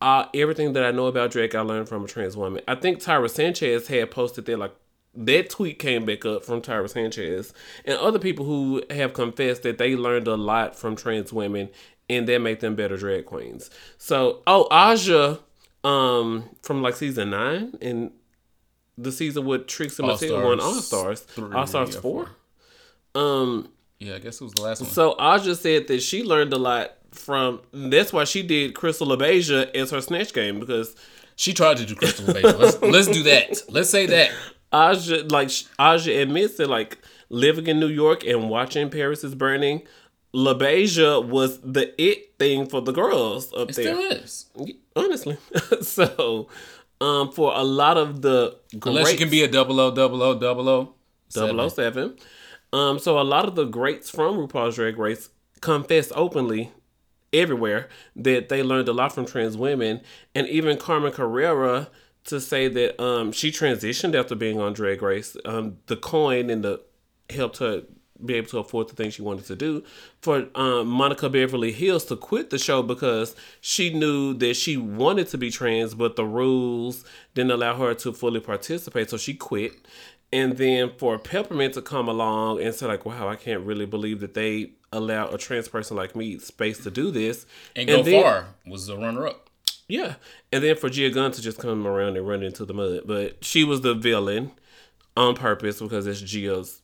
uh, everything that I know about drag, I learned from a trans woman. I think Tyra Sanchez had posted that like that tweet came back up from Tyra Sanchez and other people who have confessed that they learned a lot from trans women and that make them better drag queens. So, oh, Aja, um, from like season nine and the season with Trixie Mattel won All Stars, All Stars or four. Um, Yeah, I guess it was the last one. so Aja said that she learned a lot from. That's why she did Crystal LaBeija as her snatch game because She tried to do Crystal Invasion. Let's, let's do that. Let's say that. Aja like Aja admits that like living in New York and watching Paris is burning. LaBeija was the it thing for the girls up It there. still is. Honestly, <laughs> so um, for a lot of the Unless you can be a double O, double O, double O. 007. Um, so a lot of the greats from RuPaul's Drag Race confess openly everywhere that they learned a lot from trans women, and even Carmen Carrera to say that um, she transitioned after being on Drag Race. Um, the coin and the helped her be able to afford the things she wanted to do. For um, Monica Beverly Hillz to quit the show because she knew that she wanted to be trans, but the rules didn't allow her to fully participate, so she quit. And then for Peppermint to come along and say like, "Wow, I can't really believe that they allow a trans person like me space to do this. And, go then- far was the runner up. Yeah. And then for Gia Gunn to just come around and run into the mud. But she was the villain on purpose because it's Gia's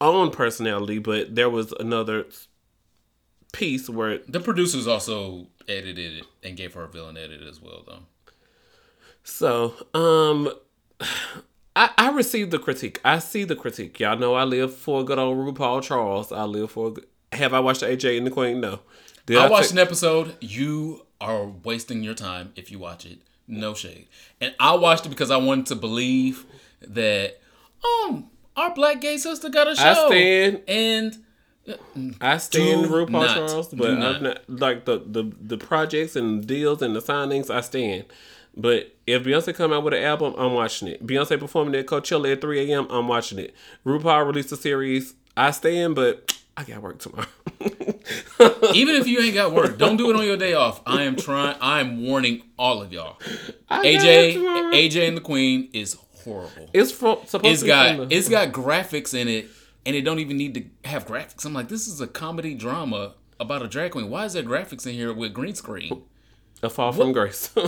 own personality. But there was another piece where The producers also edited it and gave her a villain edit as well, though. So, um, I, I received the critique. I see the critique. Y'all know I live for good old RuPaul Charles. I live for. Have I watched AJ and the Queen? No. Did I watched take- an episode. You are wasting your time if you watch it. No shade. And I watched it because I wanted to believe that, um, our black gay sister got a show. I stand. And I stand RuPaul not. Charles, but not. Not like the, the the projects and deals and the signings. I stand. But if Beyonce come out with an album, I'm watching it. Beyonce performing at Coachella at 3 a.m., I'm watching it. RuPaul released a series. I stand, but I got work tomorrow. <laughs> even if you ain't got work, don't do it on your day off. I am trying. I am warning all of y'all. I AJ. AJ and the Queen is horrible. It's from supposed It's to be got from the- it's got graphics in it, and it don't even need to have graphics. I'm like, this is a comedy drama about a drag queen. Why is there graphics in here with green screen? A fall from grace. <laughs>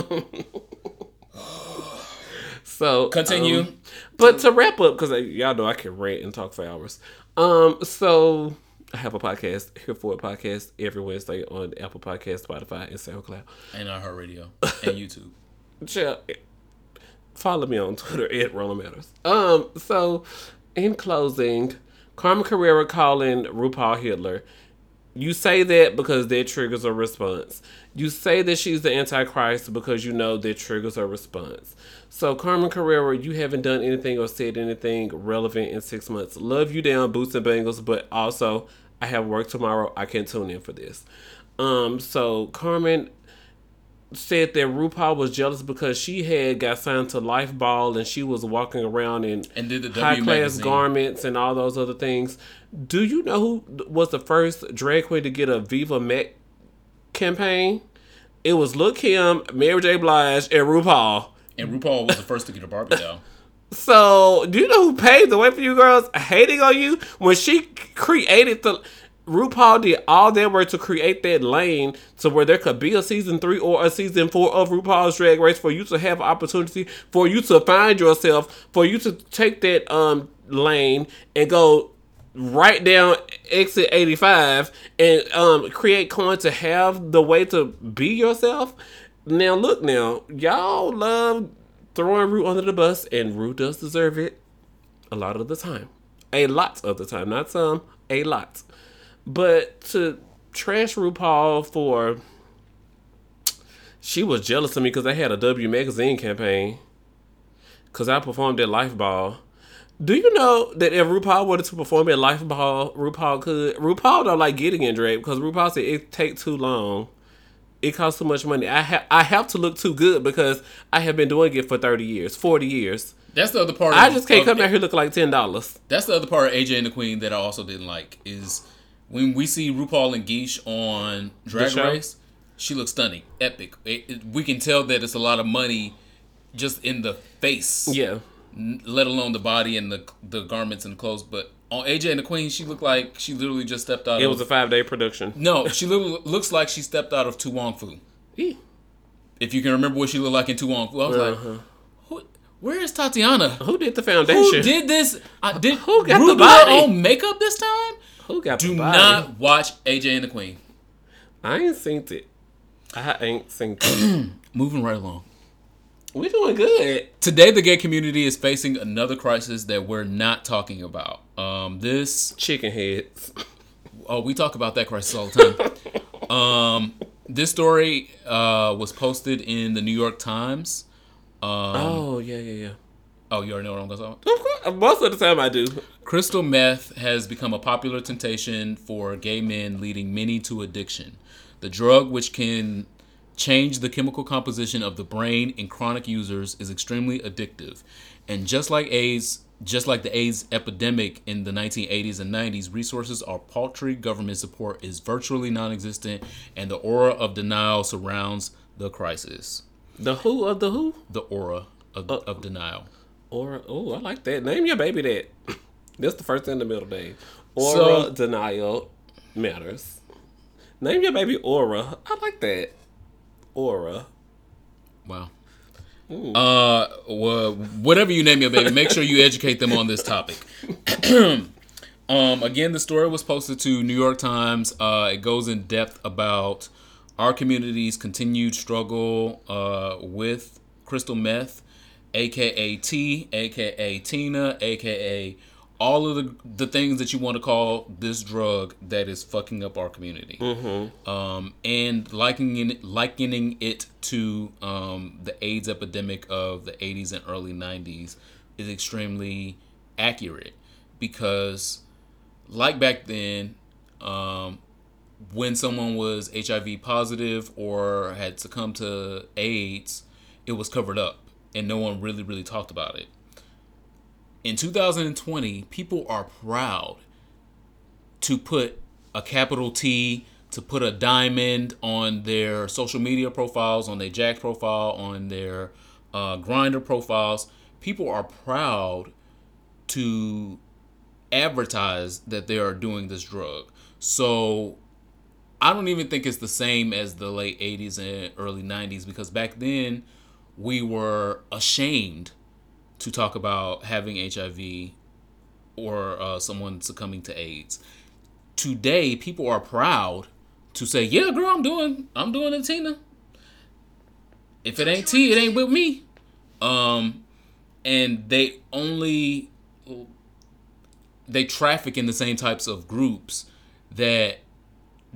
so Continue. um, but to wrap up, because y'all know I can rant and talk for hours. Um, so I have a podcast, Here For It podcast, every Wednesday on Apple Podcast, Spotify, and SoundCloud. and on her radio <laughs> and YouTube. Chill. Follow me on <laughs> Twitter at Roland Matters. Um, so in closing, Carmen Carrera calling RuPaul Hitler. You say that because that triggers a response. You say that she's the Antichrist because you know that triggers a response. So, Carmen Carrera, you haven't done anything or said anything relevant in six months. Love you down, Boots and bangles, but also I have work tomorrow. I can't tune in for this. Um, so Carmen said that RuPaul was jealous because she had got signed to Life Ball and she was walking around in And did the high class garments and all those other things. Do you know who was the first drag queen to get a Viva Met campaign? It was Lil' Kim, Mary J. Blige, and RuPaul. And RuPaul was the first to get a Barbie doll. <laughs> So, do you know who paved the way for you girls hating on you when she created the RuPaul did all that work to create that lane to where there could be a season three or a season four of RuPaul's Drag Race for you to have opportunity for you to find yourself, for you to take that um lane and go right down exit 85 and um create coin to have the way to be yourself. Now look now, y'all love throwing Rue under the bus and Rue does deserve it a lot of the time. A lot of the time, not some, a lot. But to trash RuPaul for she was jealous of me because I had a W magazine campaign because I performed at Life Ball. Do you know that if RuPaul wanted to perform at Life Ball, RuPaul could? RuPaul don't like getting in drag because RuPaul said it take too long. It costs too much money. I have I have to look too good because I have been doing it for thirty years, forty years. That's the other part. I of- just can't of- come out here looking like ten dollars. That's the other part of AJ and the Queen that I also didn't like is when we see RuPaul and Geesh on Drag? Race. She looks stunning, epic. It, it- we can tell that it's a lot of money just in the face, Yeah. n- let alone the body and the the garments and the clothes. But on AJ and the Queen, she looked like she literally just stepped out. It of, was a five day production. no, she literally looks like she stepped out of To Wong Foo. Eh. If you can remember what she looked like in To Wong Foo, I was Uh-huh. like, Who, "Where is Tatiana? Who did the foundation? Who did this? I did. Who got the body? own makeup this time? Who got Do not watch AJ and the Queen. I ain't seen it. I ain't seen it. <clears throat> Moving right along. we doing good. Today, the gay community is facing another crisis that we're not talking about. Um, this, Chicken heads. oh, we talk about that crisis all the time. <laughs> um, this story uh, was posted in the New York Times. Um, oh yeah, yeah, yeah. Oh, you already know what I'm going to talk about? Uh, most of the time I do. Crystal meth has become a popular temptation for gay men, leading many to addiction. The drug, which can change the chemical composition of the brain in chronic users, is extremely addictive. And just like AIDS, just like the AIDS epidemic in the 1980s and 90s, resources are paltry, government support is virtually non existent, and the aura of denial surrounds the crisis. The who of the who? The aura of, uh, of denial. Aura. Oh, I like that. Name your baby that. <laughs> That's the first in the middle name. Aura So- denial. matters. Name your baby Aura. I like that. Aura. Wow. Uh, well, whatever you name your baby, make sure you educate them on this topic. <clears throat> um, again, the story was posted to New York Times. Uh, it goes in depth about our community's continued struggle uh, with crystal meth, aka T, aka Tina, aka all of the the things that you want to call this drug that is fucking up our community, um, and likening it, likening it to um, the AIDS epidemic of the 80s and early 90s is extremely accurate because, like back then, um, when someone was HIV positive or had succumbed to AIDS, it was covered up and no one really, really talked about it. In 2020, people are proud to put a capital T, to put a diamond on their social media profiles, on their Jack'd profile, on their uh, Grindr profiles. People are proud to advertise that they are doing this drug. So I don't even think it's the same as the late 80s and early 90s because back then we were ashamed to talk about having HIV or uh, someone succumbing to AIDS. Today, people are proud to say, "Yeah, girl, I'm doing, I'm doing it, Tina. If it ain't T, it ain't with me." Um, and they only they traffic in the same types of groups that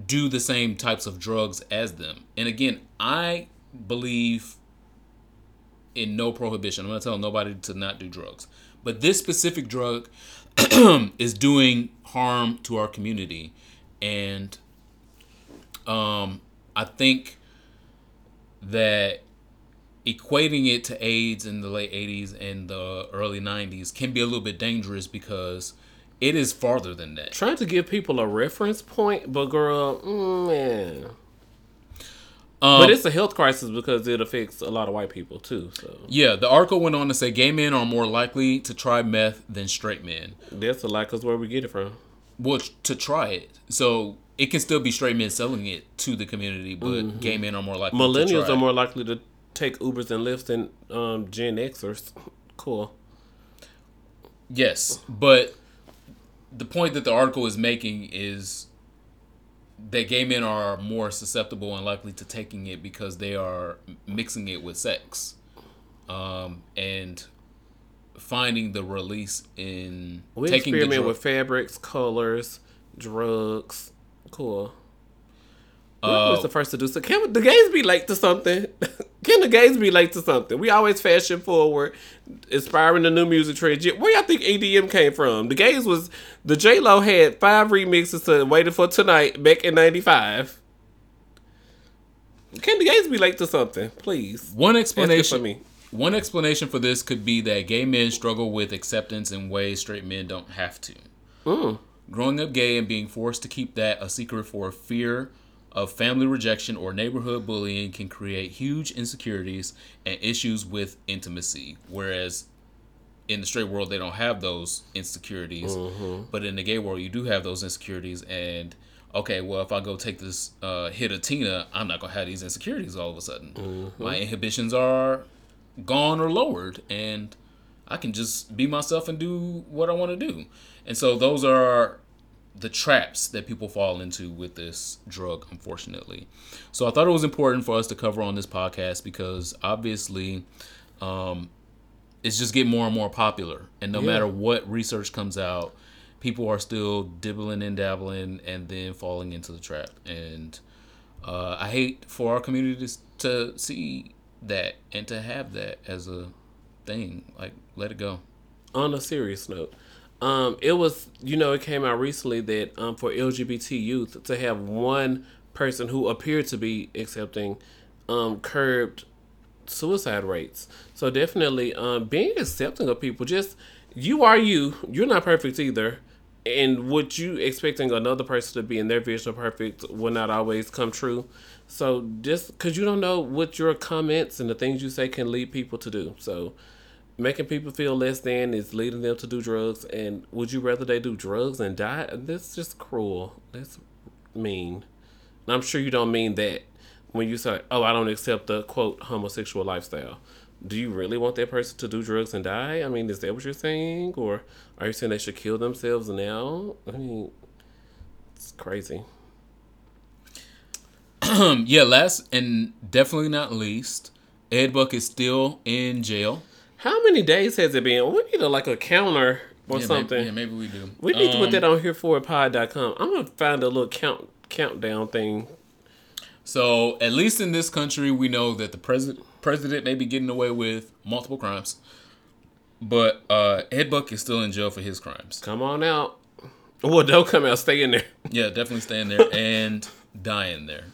do the same types of drugs as them. And again, I believe in no prohibition. I'm not telling nobody to not do drugs. But this specific drug <clears throat> is doing harm to our community. And um, I think that equating it to AIDS in the late 80s and the early 90s can be a little bit dangerous because it is farther than that. Trying to give people a reference point, but girl, mm, man. Um, but it's a health crisis because it affects a lot of white people too. So yeah, the article went on to say gay men are more likely to try meth than straight men. that's a lot because where we get it from. Well, to try it. So it can still be straight men selling it to the community, but gay men are more likely to Millennials are more likely to take Ubers and Lyfts than um, Gen Xers. Cool. Yes, but the point that the article is making is that gay men are more susceptible and likely to taking it because they are mixing it with sex, um, and finding the release in We taking the experiment with fabrics, colors, drugs. Cool. Uh, always the first to do so. Can the gays be late to something? <laughs> Can the gays be late to something? We always fashion forward, inspiring the new music trend. Where y'all think EDM came from? The gays was the J Lo had five remixes to "Waiting for Tonight" back in '95. Can the gays be late to something? Please. One it for explanation me. One explanation for this could be that gay men struggle with acceptance in ways straight men don't have to. Mm. Growing up gay and being forced to keep that a secret for fear of family rejection or neighborhood bullying can create huge insecurities and issues with intimacy. Whereas in the straight world, they don't have those insecurities. Mm-hmm. But in the gay world, you do have those insecurities. And okay, well, if I go take this uh, hit of Tina, I'm not going to have these insecurities all of a sudden. Mm-hmm. My inhibitions are gone or lowered. And I can just be myself and do what I want to do. And so those are the traps that people fall into with this drug, unfortunately. So I thought it was important for us to cover on this podcast because obviously um, it's just getting more and more popular. And no Yeah. matter what research comes out, people are still dibbling and dabbling and then falling into the trap. And uh, I hate for our community to, to see that and to have that as a thing. Like, let it go. on a serious note, um, it was you know it came out recently that um, for LGBT youth to have one person who appeared to be accepting um, curbed suicide rates. So definitely um, being accepting of people, just you are you. You're not perfect either. And what you expecting another person to be in their vision of perfect will not always come true. So just because you don't know what your comments and the things you say can lead people to do. So making people feel less than is leading them to do drugs. And would you rather they do drugs and die? That's just cruel. That's mean? And I'm sure you don't mean that when you say, "Oh, I don't accept the quote homosexual lifestyle." Do you really want that person to do drugs and die? I mean, is that what you're saying, or are you saying they should kill themselves now? I mean, it's crazy. <clears throat> Yeah, last and definitely not least, Ed Buck is still in jail. How many days has it been? We need a, like a counter or yeah, something. Maybe, yeah, maybe we do. We need to put Um, that on here for pod.com. I'm gonna find a little count countdown thing. So at least in this country, we know that the president president may be getting away with multiple crimes, but uh, Ed Buck is still in jail for his crimes. Come on out. Well, don't come out. Stay in there. <laughs> Yeah, definitely stay in there and die in there.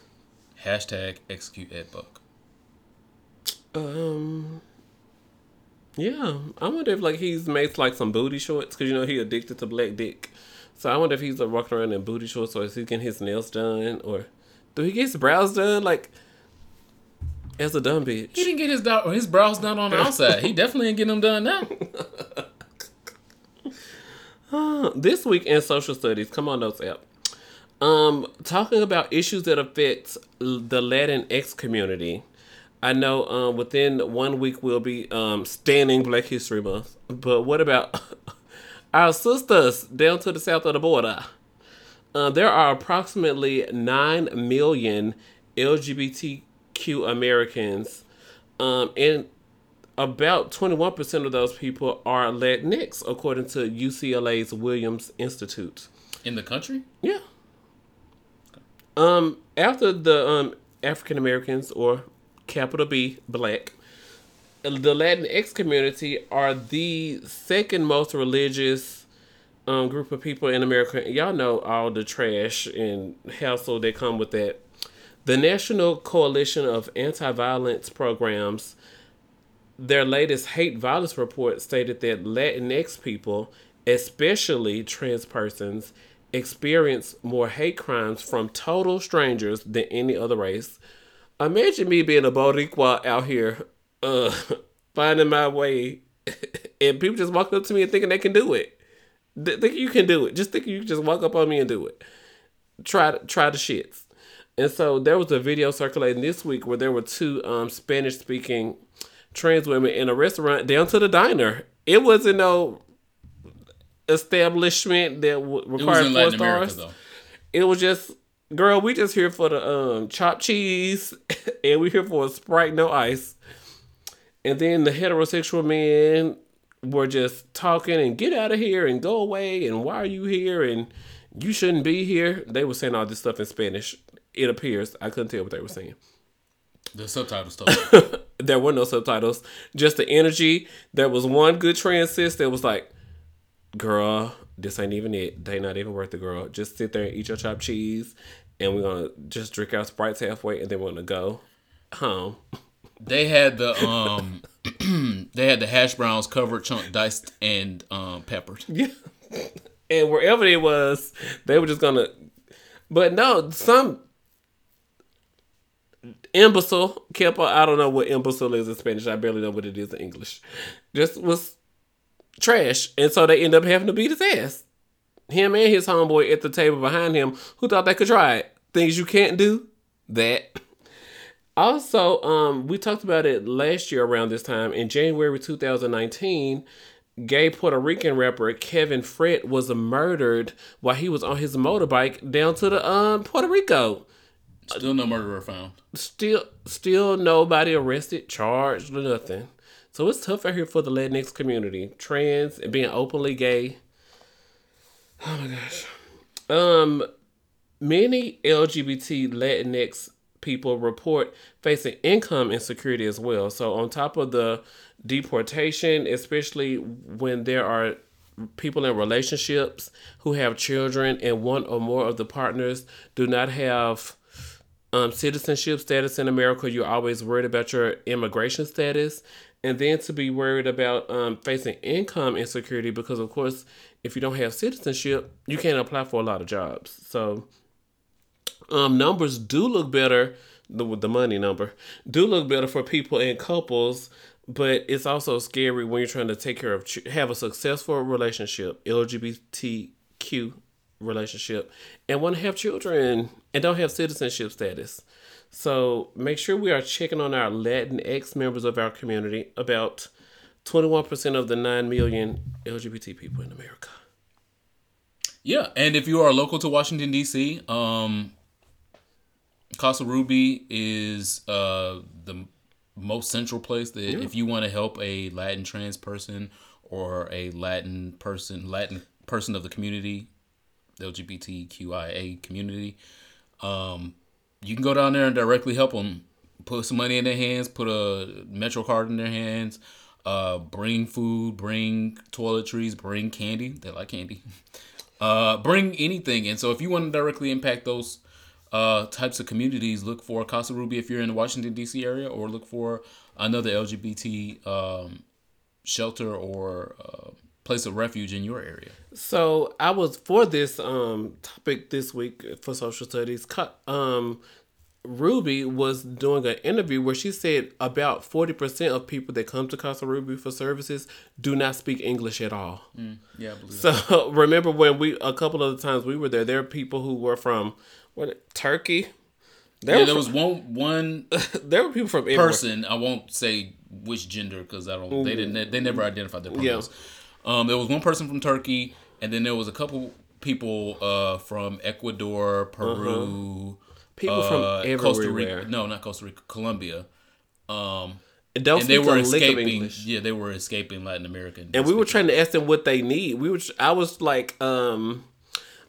Hashtag execute Ed Buck. Um. Yeah, I wonder if like he's made like some booty shorts because you know he addicted to black dick. So I wonder if he's like walking around in booty shorts or is he getting his nails done or do he get his brows done like as a dumb bitch? He didn't get his do- his brows done on the outside. He <laughs> definitely ain't getting them done now. <laughs> this week in social studies, come on notes app. Um, talking about issues that affect the Latinx community. I know um, within one week we'll be um, standing Black History Month, but what about <laughs> our sisters down to the south of the border? Uh, there are approximately 9 million LGBTQ Americans, um, and about 21% of those people are Latinx, according to UCLA's Williams Institute. In the country? Yeah. Um, after the um African Americans or capital B Black, the Latinx community are the second most religious um group of people in America. Y'all know all the trash and hassle that come with that. The National Coalition of Anti-Violence Programs their latest hate violence report stated that Latinx people, especially trans persons, experience more hate crimes from total strangers than any other race. Imagine me being a Boricua out here, uh, <laughs> finding my way, <laughs> and people just walking up to me and thinking they can do it. Th- think you can do it. Just think you can just walk up on me and do it. Try try the shits. And so there was a video circulating this week where there were two um, Spanish speaking trans women in a restaurant down to the diner. It wasn't no establishment that w- required four Latin America stars. though. It was just, girl, we just here for the um chopped cheese, <laughs> and we here for a sprite, no ice. And then the heterosexual men were just talking and get out of here and go away and why are you here and you shouldn't be here. They were saying all this stuff in Spanish. It appears I couldn't tell what they were saying. The subtitle stuff. <laughs> there were no subtitles, just the energy. There was one good transist sis that was like, "Girl, this ain't even it. They not even worth it, girl. Just sit there and eat your chopped cheese, and we're gonna just drink our sprites halfway, and then we're gonna go home." they had the um <clears throat> they had the hash browns covered, chunk diced, and um peppered. Yeah, <laughs> and wherever it was, they were just gonna. But no, some imbecile kept. I don't know what imbecile is in Spanish. I barely know what it is in English. Just was trash, and so they end up having to beat his ass. Him and his homeboy at the table behind him, who thought they could try it. Things you can't do. That. Also, um, we talked about it last year around this time in January 2019. Gay Puerto Rican rapper Kevin Fret was murdered while he was on his motorbike down to the um Puerto Rico. Still no murderer found. Still, still nobody arrested, charged, or nothing. So it's tough out here for the Latinx community, trans and being openly gay. Oh my gosh. Um, many LGBT Latinx people report facing income insecurity as well. So on top of the deportation, especially when there are people in relationships who have children and one or more of the partners do not have um, citizenship status in America, you're always worried about your immigration status. And then to be worried about um, facing income insecurity because, of course, if you don't have citizenship, you can't apply for a lot of jobs. So, um, numbers do look better. The the money number do look better for people in couples, but it's also scary when you're trying to take care of have a successful relationship, LGBTQ relationship and want to have children and don't have citizenship status. So make sure we are checking on our Latinx members of our community. About 21% of the 9 million LGBT people in America. Yeah, and if you are local to Washington D.C., um, Casa Ruby is uh, the most central place that yeah. if you want to help a Latin trans person or a Latin person, Latin person of the community, the LGBTQIA community, um, you can go down there and directly help them. Put some money in their hands, put a Metro card in their hands, uh, bring food, bring toiletries, bring candy. They like candy. <laughs> Uh, bring anything. And so if you want to directly impact those uh, types of communities, look for Casa Ruby if you're in the Washington D.C. area, or look for another LGBT um, shelter or uh, place of refuge in your area. So I was for this um, topic this week for social studies. Um, Ruby was doing an interview where she said about 40% of people that come to Casa Ruby for services do not speak English at all. Mm, yeah, So that. <laughs> remember when we, a couple of the times we were there, there are people who were from what, Turkey? There yeah, there from, was one one. <laughs> there were people from person. I won't say which gender because I don't. Mm-hmm. They didn't. They never identified their pronouns. Yeah. Um, there was one person from Turkey, and then there was a couple people uh, from Ecuador, Peru. Uh-huh People uh, from everywhere. Costa Rica. No, not Costa Rica. Colombia. Um, and, and they were escaping. Yeah, they were escaping Latin America. And, and we were trying to ask them what they need. We were. I was like, um,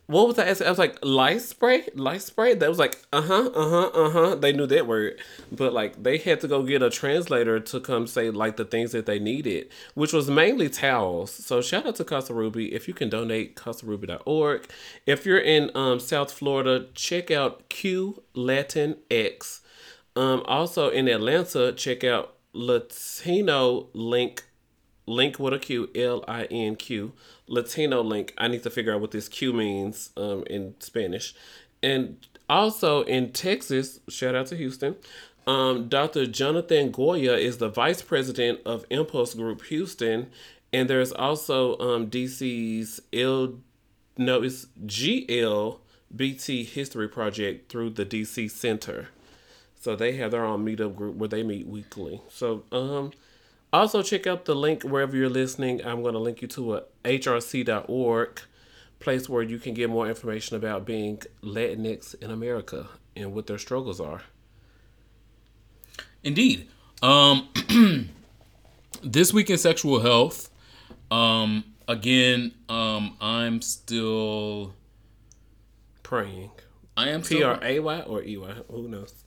what was I? I was like, lice spray, lice spray. That was like, uh huh, uh huh, uh huh. They knew that word, but like they had to go get a translator to come say like the things that they needed, which was mainly towels. So shout out to Casa Ruby. If you can donate, CasaRuby.org. If you're in um, South Florida, check out Q Latin X. Um, also in Atlanta, check out Latino LinQ link with a Q, L I N Q, Latino LinQ. I need to figure out what this Q means um, in Spanish. And also in Texas, shout out to Houston, um, Dr. Jonathan Goya is the vice president of Impulse Group Houston. And there's also um, DC's L, no, it's GLBT History Project through the DC Center. So they have their own meetup group where they meet weekly. So, um, also, check out the link wherever you're listening. I'm going to link you to a hrc.org place where you can get more information about being Latinx in America and what their struggles are. Indeed. Um, <clears throat> this week in sexual health, um, again, um, I'm still praying. I am P R A Y or E Y. Who knows?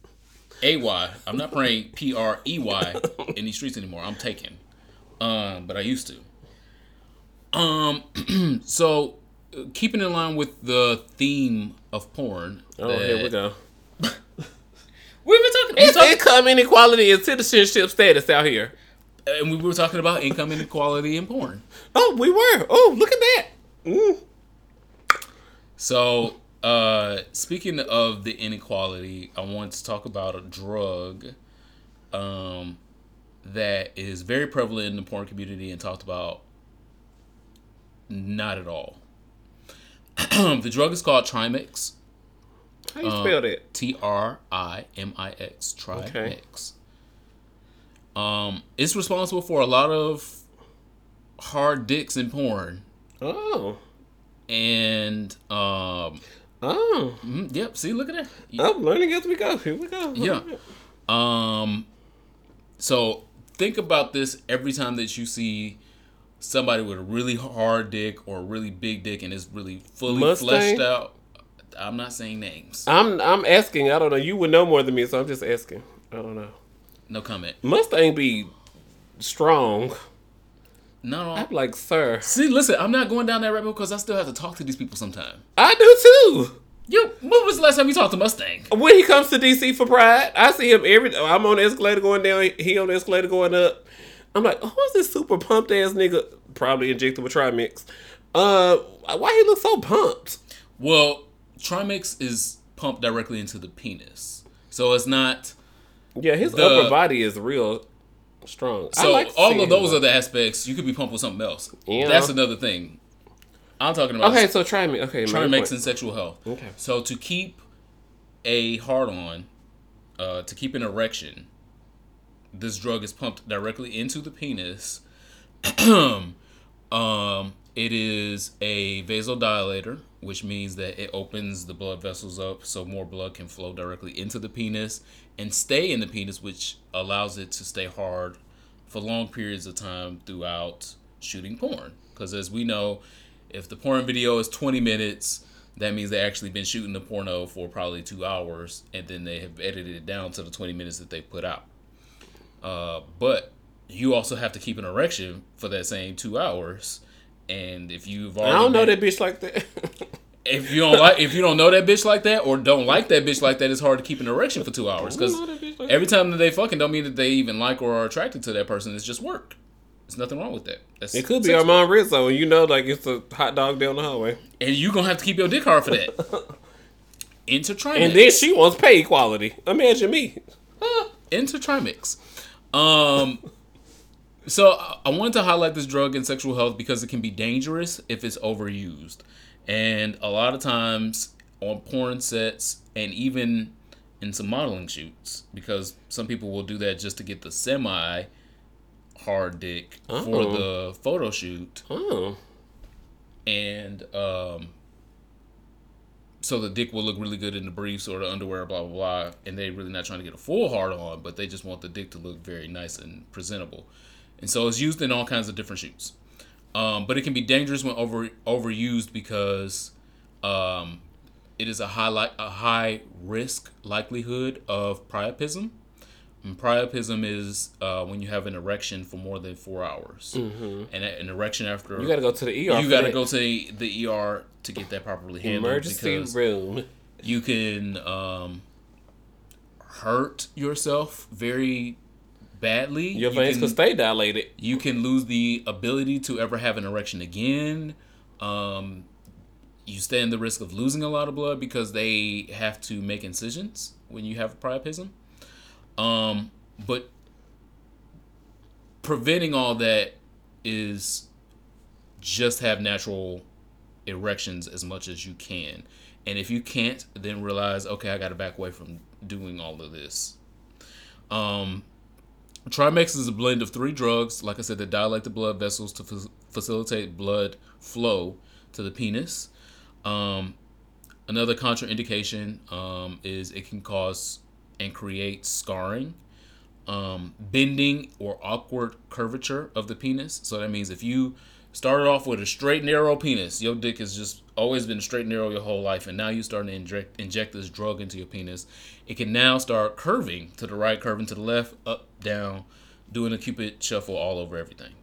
A Y. I'm not praying P R E Y in these streets anymore. I'm taking. Um, but I used to. Um, <clears throat> so keeping in line with the theme of porn. Oh, that, here we go. <laughs> We've been talking. It's talking, income inequality and citizenship status out here. And we were talking about income inequality in porn. Oh, we were. Oh, look at that. Mm. So uh, speaking of the inequality, I want to talk about a drug um, that is very prevalent in the porn community and talked about not at all. <clears throat> the drug is called Trimix. How you um, spell it? T R I M I X. Trimix. Okay. Um, it's responsible for a lot of hard dicks in porn. Oh. And um, Oh. Mm-hmm. Yep. See, look at that. I'm learning as we go. Here we go. Yeah. Um. So think about this every time that you see somebody with a really hard dick or a really big dick and it's really fully Mustang? fleshed out. I'm not saying names. I'm I'm asking. I don't know. You would know more than me, so I'm just asking. I don't know. No comment. Mustang be strong. No, I'm like, sir. See, listen, I'm not going down that rabbit hole because I still have to talk to these people sometime. I do too. Yo, when was the last time you talked to Mustang? When he comes to DC for Pride, I see him every. I'm on the escalator going down. He on the escalator going up. I'm like, oh, who's this super pumped ass nigga? Probably injected with Trimix. Uh, why he look so pumped? Well, Trimix is pumped directly into the penis, so it's not. Yeah, his the, upper body is real strong. So like all of those other aspects, you could be pumped with something else. You know? That's another thing. I'm talking about Okay, so try me. Okay, trying my to make point. some sexual health. Okay. So to keep a hard on, uh, to keep an erection, this drug is pumped directly into the penis. <clears throat> um, it is a vasodilator, which means that it opens the blood vessels up so more blood can flow directly into the penis and stay in the penis, which allows it to stay hard for long periods of time throughout shooting porn. Because as we know, if the porn video is 20 minutes, that means they actually been shooting the porno for probably two hours, and then they have edited it down to the 20 minutes that they put out. Uh, but you also have to keep an erection for that same two hours. And if you've already I don't know been- that bitch like that. <laughs> if you don't like if you don't know that bitch like that or don't like that bitch like that, it's hard to keep an erection for two hours because know that bitch like every time that they fucking don't mean that they even like or are attracted to that person. It's just work. There's nothing wrong with that. That's it could be Armond Rizzo, and you know, like it's a hot dog down the hallway. and you are gonna have to keep your dick hard for that. <laughs> Into trimix. And then she wants pay equality. Imagine me. into trimix. Um, so I- wanted to highlight this drug in sexual health because it can be dangerous if it's overused, and a lot of times on porn sets and even in some modeling shoots, because some people will do that just to get the semi hard dick for Oh. the photo shoot Oh, and um, so the dick will look really good in the briefs or the underwear, blah blah blah. And they're really not trying to get a full hard on, but they just want the dick to look very nice and presentable. And so it's used in all kinds of different shoots. Um, but it can be dangerous when over overused because um, it is a high li- a high risk likelihood of priapism. And priapism is uh, when you have an erection for more than four hours, and a- an erection after you gotta go to the ER. you got to go to the, the ER to get that properly handled emergency room. you can um, hurt yourself very badly. Your you veins can, stay dilated. you can lose the ability to ever have an erection again. Um, you stand the risk of losing a lot of blood because they have to make incisions when you have priapism. Um, but preventing all that is just have natural erections as much as you can. And if you can't, then realize, okay, I got to back away from doing all of this. Um, Trimix is a blend of three drugs, like I said, that dilate the blood vessels to fa- facilitate blood flow to the penis. Um, another contraindication um, is it can cause and create scarring, um, bending, or awkward curvature of the penis. So that means if you started off with a straight, narrow penis, your dick has just always been straight, narrow your whole life, and now you're starting to inject inject this drug into your penis, it can now start curving to the right, curving to the left, up, down, doing a cupid shuffle all over everything.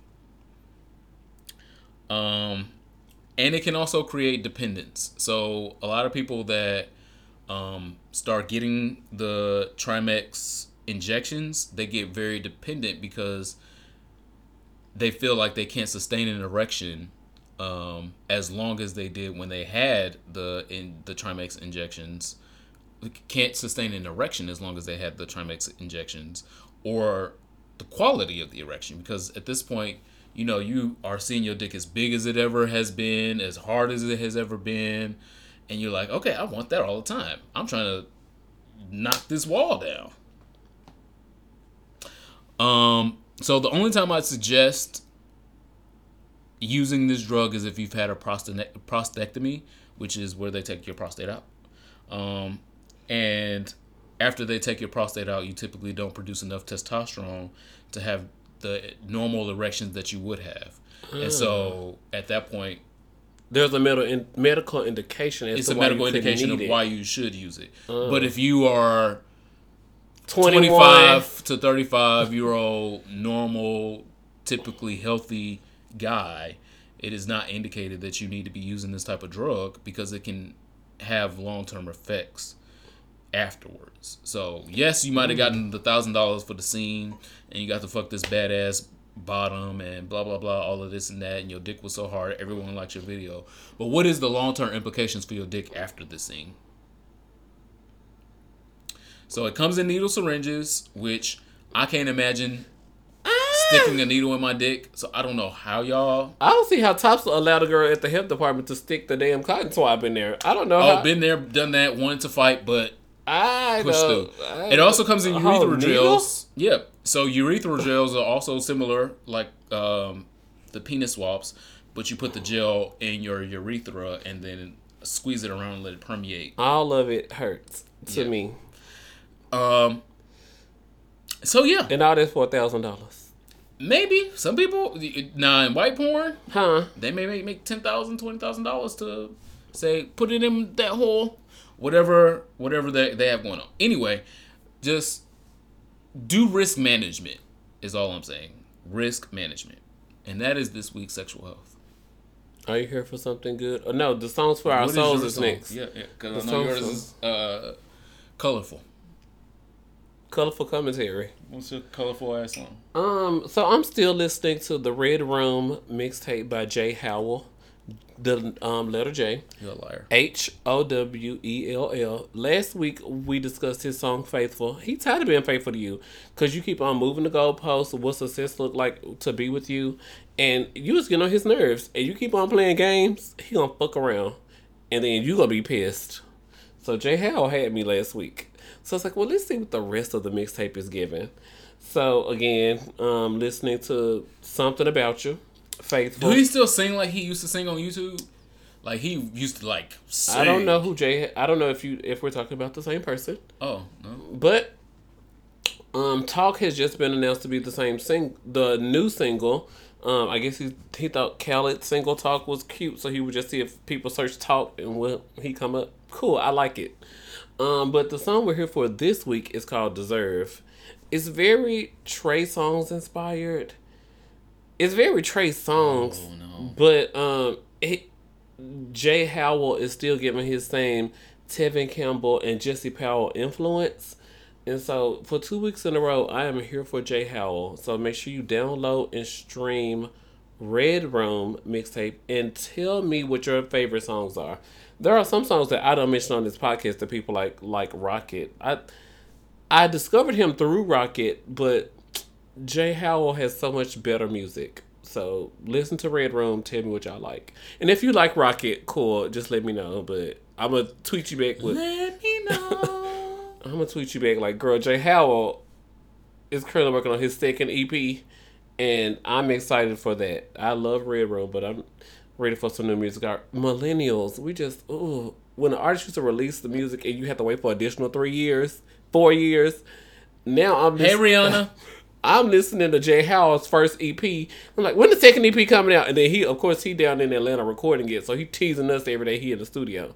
Um, and it can also create dependence. So a lot of people that um, start getting the Trimix injections, they get very dependent because they feel like they can't sustain an erection um, as long as they did when they had the in the Trimix injections. Can't sustain an erection as long as they had the Trimix injections, or the quality of the erection. Because at this point, you know, you are seeing your dick as big as it ever has been, as hard as it has ever been, and you're like, okay, I want that all the time. I'm trying to knock this wall down. Um, so the only time I'd suggest using this drug is if you've had a prostatectomy, which is where they take your prostate out. Um, and after they take your prostate out, you typically don't produce enough testosterone to have the normal erections that you would have. And so at that point, There's a medical in, medical indication as it's a medical indication of it. why you should use it. But if you are 21. 25 to 35 year old normal typically healthy guy it is not indicated that you need to be using this type of drug because it can have long-term effects afterwards so yes you might have gotten the thousand dollars for the scene and you got to fuck this badass bottom and blah blah blah all of this and that and your dick was so hard everyone likes your video but what is the long-term implications for your dick after the scene so it comes in needle syringes, which I can't imagine sticking a needle in my dick. So I don't know how y'all. I don't see how Tops allowed a girl at the health department to stick the damn cotton swab in there. I don't know. Oh, how, been there, done that, wanted to fight, but I pushed know. through. I- It also comes in Oh, urethral needle? gels. Yep. So urethral gels are also similar, like um, the penis swabs, but you put the gel in your urethra and then squeeze it around and let it permeate. All of it hurts to Yeah. me, Um. So yeah, and all this for a thousand dollars, maybe some people now in white porn huh? they may make, make ten thousand, twenty thousand dollars to say put it in that hole, whatever whatever they they have going on. Anyway, just do risk management is all I'm saying. Risk management, and that is this week's sexual health. Are you here for something good? Oh no, the songs for our What souls is song? next. Yeah, yeah, because The I know yours is uh, colorful. Colorful commentary. What's your colorful ass song? Um, so I'm still listening to the Red Room mixtape by Jay Howell. The um letter J. You're a liar. H O W E L L. Last week we discussed his song "Faithful." He tired of being faithful to you because you keep on moving the goalposts. What success look like to be with you, and you just get on his nerves. And you keep on playing games. He gonna fuck around, and then you gonna be pissed. So Jay Howell had me last week. So it's like, well, let's see what the rest of the mixtape is giving. So again, um, listening to something about you, faithful. Do he still sing like he used to sing on YouTube? Like he used to like. Sing. I don't know who Jay. I don't know if you if we're talking about the same person. Oh no. But um, Talk has just been announced to be the same sing the new single. Um, I guess he he thought Khalid's single Talk was cute, so he would just see if people search Talk and will he come up. Cool, I like it. Um, but the song we're here for this week is called Deserve. It's very Trey Songz inspired. It's very Trey Songz, Oh no. but um, it, Jay Howell is still giving his same Tevin Campbell and Jesse Powell influence. And so for two weeks in a row, I am here for Jay Howell. So make sure you download and stream Red Room mixtape and tell me what your favorite songs are. There are some songs that I don't mention on this podcast that people like like Rocket. I I discovered him through Rocket, but Jay Howell has so much better music. So listen to Red Room, tell me what y'all like. And if you like Rocket, cool, just let me know. But I'm gonna tweet you back with Let me <laughs> know. I'm gonna tweet you back like, girl, Jay Howell is currently working on his second EP, and I'm excited for that. I love Red Room, but I'm ready for some new music. Our millennials, we just ooh, when the artist used to release the music and you have to wait for additional three years, four years. Now I'm hey Rihanna. <laughs> I'm listening to Jay Howell's first EP. I'm like, when the second EP coming out? And then he, of course, he down in Atlanta recording it, so he teasing us every day he in the studio.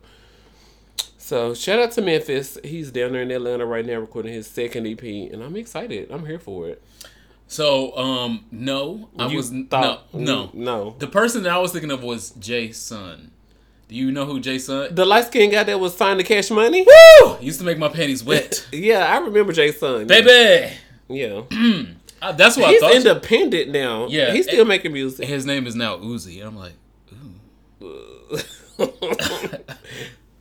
So shout out to Memphis. He's down there in Atlanta right now recording his second EP, and I'm excited. I'm here for it. So um no, I You was thought- no no no. The person that I was thinking of was Jay Sean. Do you know who Jay Sean? The light skinned guy that was signed to Cash Money. Woo! Used to make my panties wet, <laughs> Yeah, I remember Jay Sean. baby. Yeah, <clears throat> Uh, that's what he's I thought. independent now. Yeah. he's still making music. His name is now Uzi. I'm like, <laughs>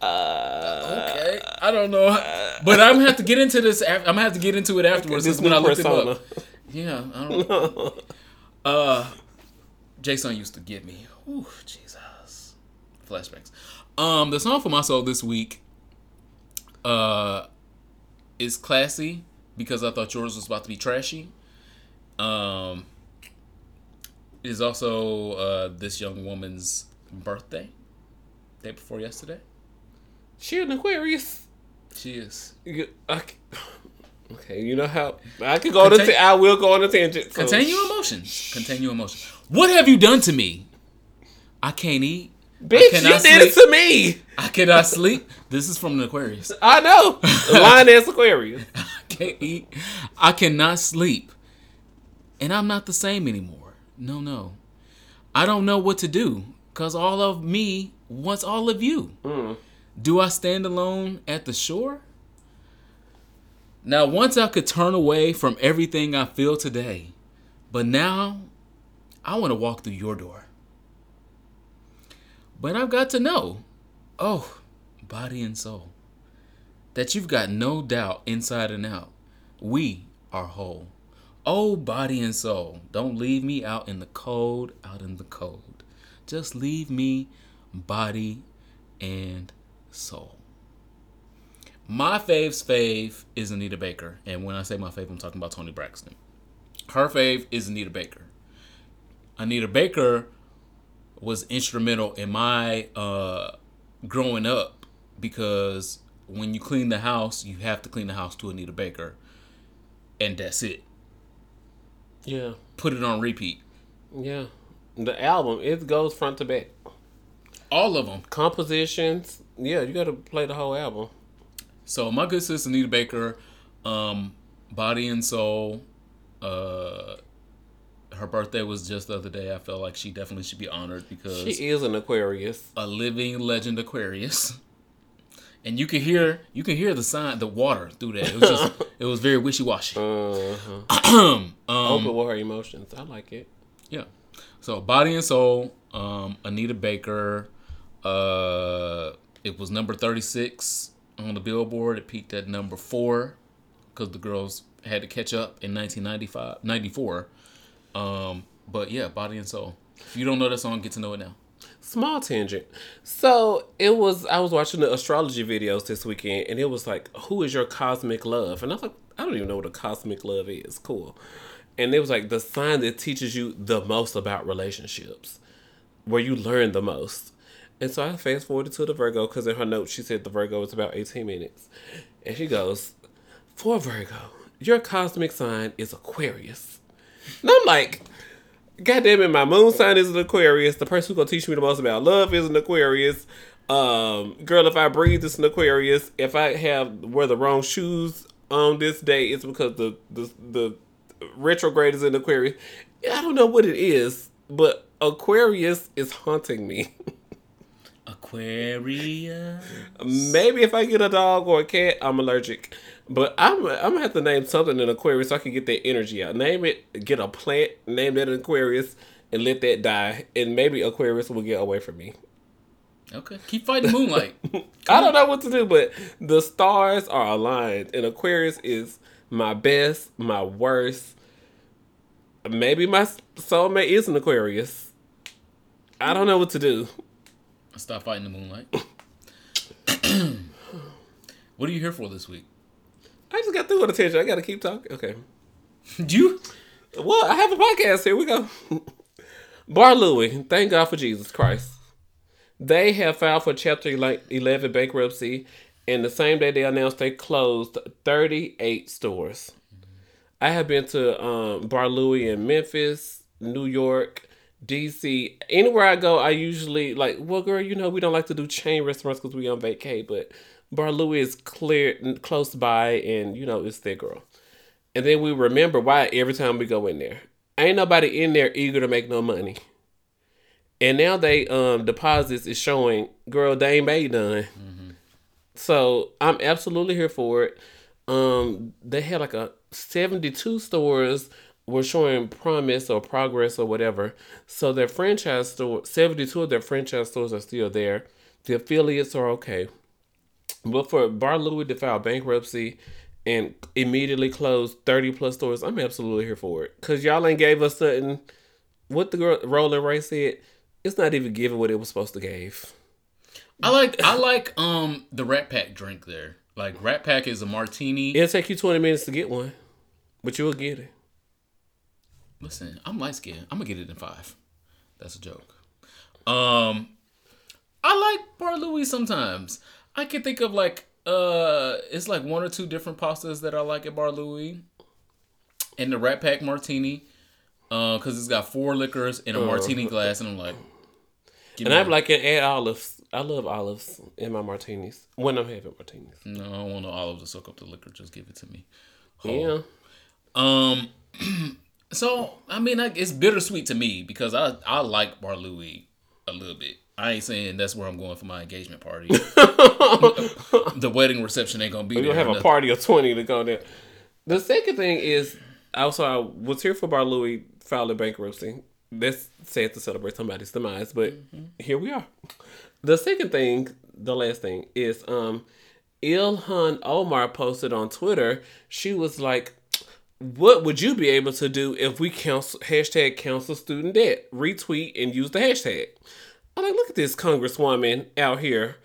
okay, I don't know, but I'm gonna have to get into this. af- I'm gonna have to get into it <laughs> afterwards. This This when I looked him up. Yeah, I don't. <laughs> uh, Jay Sean used to get me. Ooh, Jesus, flashbacks. Um, the song for my soul this week, uh, is classy because I thought yours was about to be trashy. Um, it is also uh, this young woman's birthday, day before yesterday. She an Aquarius. She is. You- <laughs> okay. you know how I could go on a Contain- t- I will go on a tangent. so- Contain your emotions. Contain your emotions. What have you done to me? I can't eat. Bitch, you did it to me. I cannot sleep. This is from the Aquarius. I know. <laughs> Lion ass Aquarius. I can't eat. I cannot sleep. And I'm not the same anymore. No, no. I don't know what to do because all of me wants all of you. Mm. Do I stand alone at the shore? Now, once I could turn away from everything I feel today, but now I want to walk through your door. But I've got to know, oh, body and soul, that you've got no doubt inside and out. We are whole. Oh, body and soul, don't leave me out in the cold, out in the cold. Just leave me, body and soul. My fave's fave is Anita Baker. And when I say my fave, I'm talking about Toni Braxton. Her fave is Anita Baker. Anita Baker was instrumental in my uh, growing up because when you clean the house, you have to clean the house to Anita Baker. And that's it. Yeah. Put it on repeat. Yeah. The album, it goes front to back. All of them. Compositions, yeah, you got to play the whole album. So my good sister Anita Baker, um, Body and Soul, uh, her birthday was just the other day. I felt like she definitely should be honored because She is an Aquarius. a living legend Aquarius. And you can hear you can hear the sign the water through that. It was just <laughs> it was very wishy washy. Uh-huh. <clears throat> um, Open with her emotions. I like it. yeah. So Body and Soul, um, Anita Baker, uh, it was number thirty six on the Billboard. It peaked at number four because the girls had to catch up in 1995, 94. Um, but yeah, Body and Soul. If you don't know that song, get to know it now. Small tangent. So it was. I was watching the astrology videos this weekend, and it was like, "Who is your cosmic love?" And I was like, "I don't even know what a cosmic love is." Cool. And it was like the sign that teaches you the most about relationships, where you learn the most. And so I fast forwarded to the Virgo because in her note she said the Virgo is about eighteen minutes, and she goes, "For Virgo, your cosmic sign is Aquarius." And I'm like, God damn it, my moon sign is an Aquarius. The person who's gonna teach me the most about love is an Aquarius. Um, girl, if I breathe, it's an Aquarius. If I have wear the wrong shoes on this day, it's because the the the retrograde is in Aquarius. I don't know what it is, but Aquarius is haunting me. <laughs> Aquarius. Maybe if I get a dog or a cat, I'm allergic. But I'm I'm gonna have to name something in Aquarius so I can get that energy out. Name it, get a plant, name that an Aquarius, and let that die. And maybe Aquarius will get away from me. Okay. Keep fighting moonlight. <laughs> I don't know what to do, but the stars are aligned, and Aquarius is my best, my worst. Maybe my soulmate is an Aquarius. I don't know what to do. Stop fighting the moonlight. <coughs> what are you here for this week? I just got through with attention. I gotta keep talking. Okay. Do <laughs> you? Well, I have a podcast. Here we go. <laughs> Bar Louie, thank God for Jesus Christ. They have filed for Chapter 11 bankruptcy, and the same day they announced they closed 38 stores. I have been to um, Bar Louie in Memphis, New York, DC. Anywhere I go, I usually like. Well, girl, you know we don't like to do chain restaurants because we on vacay, but Bar Louie is clear close by, and you know it's their girl. And then we remember why every time we go in there. Ain't nobody in there eager to make no money. And now they um deposits is showing, girl, they ain't made none. So I'm absolutely here for it. Um, they had like a 72 stores were showing promise or progress or whatever. So their franchise store, 72 of their franchise stores are still there. The affiliates are okay. But for Bar Louie to file bankruptcy and immediately close 30 plus stores, I'm absolutely here for it. Cause y'all ain't gave us something. What the girl Roland Ray said, it's not even giving what it was supposed to give. I like I like um the Rat Pack drink there. Like Rat Pack is a martini. It'll take you 20 minutes to get one, but you'll get it. Listen, I'm light skinned. I'm gonna get it in five. That's a joke. Um, I like Bar Louie sometimes. I can think of like uh, it's like one or two different pastas that I like at Bar Louie, and the Rat Pack Martini, uh, because it's got four liquors in a martini glass, and I'm like, And I'm like, add olives. I love olives in my martinis when I'm having martinis. no, I don't want no olives to soak up the liquor. Just give it to me. Yeah. Um, <clears throat> so I mean, it's bittersweet to me because I I like Bar Louie a little bit. I ain't saying that's where I'm going for my engagement party. <laughs> the wedding reception ain't gonna be gonna have a party of 20 to go there. The second thing is also I was here for Bar Louie filing bankruptcy. That's sad to celebrate somebody's demise, but here we are. The second thing, the last thing, is um Ilhan Omar posted on Twitter. She was like, what would you be able to do if we cancel hashtag cancel student debt? Retweet and use the hashtag. I'm like, look at this congresswoman out here,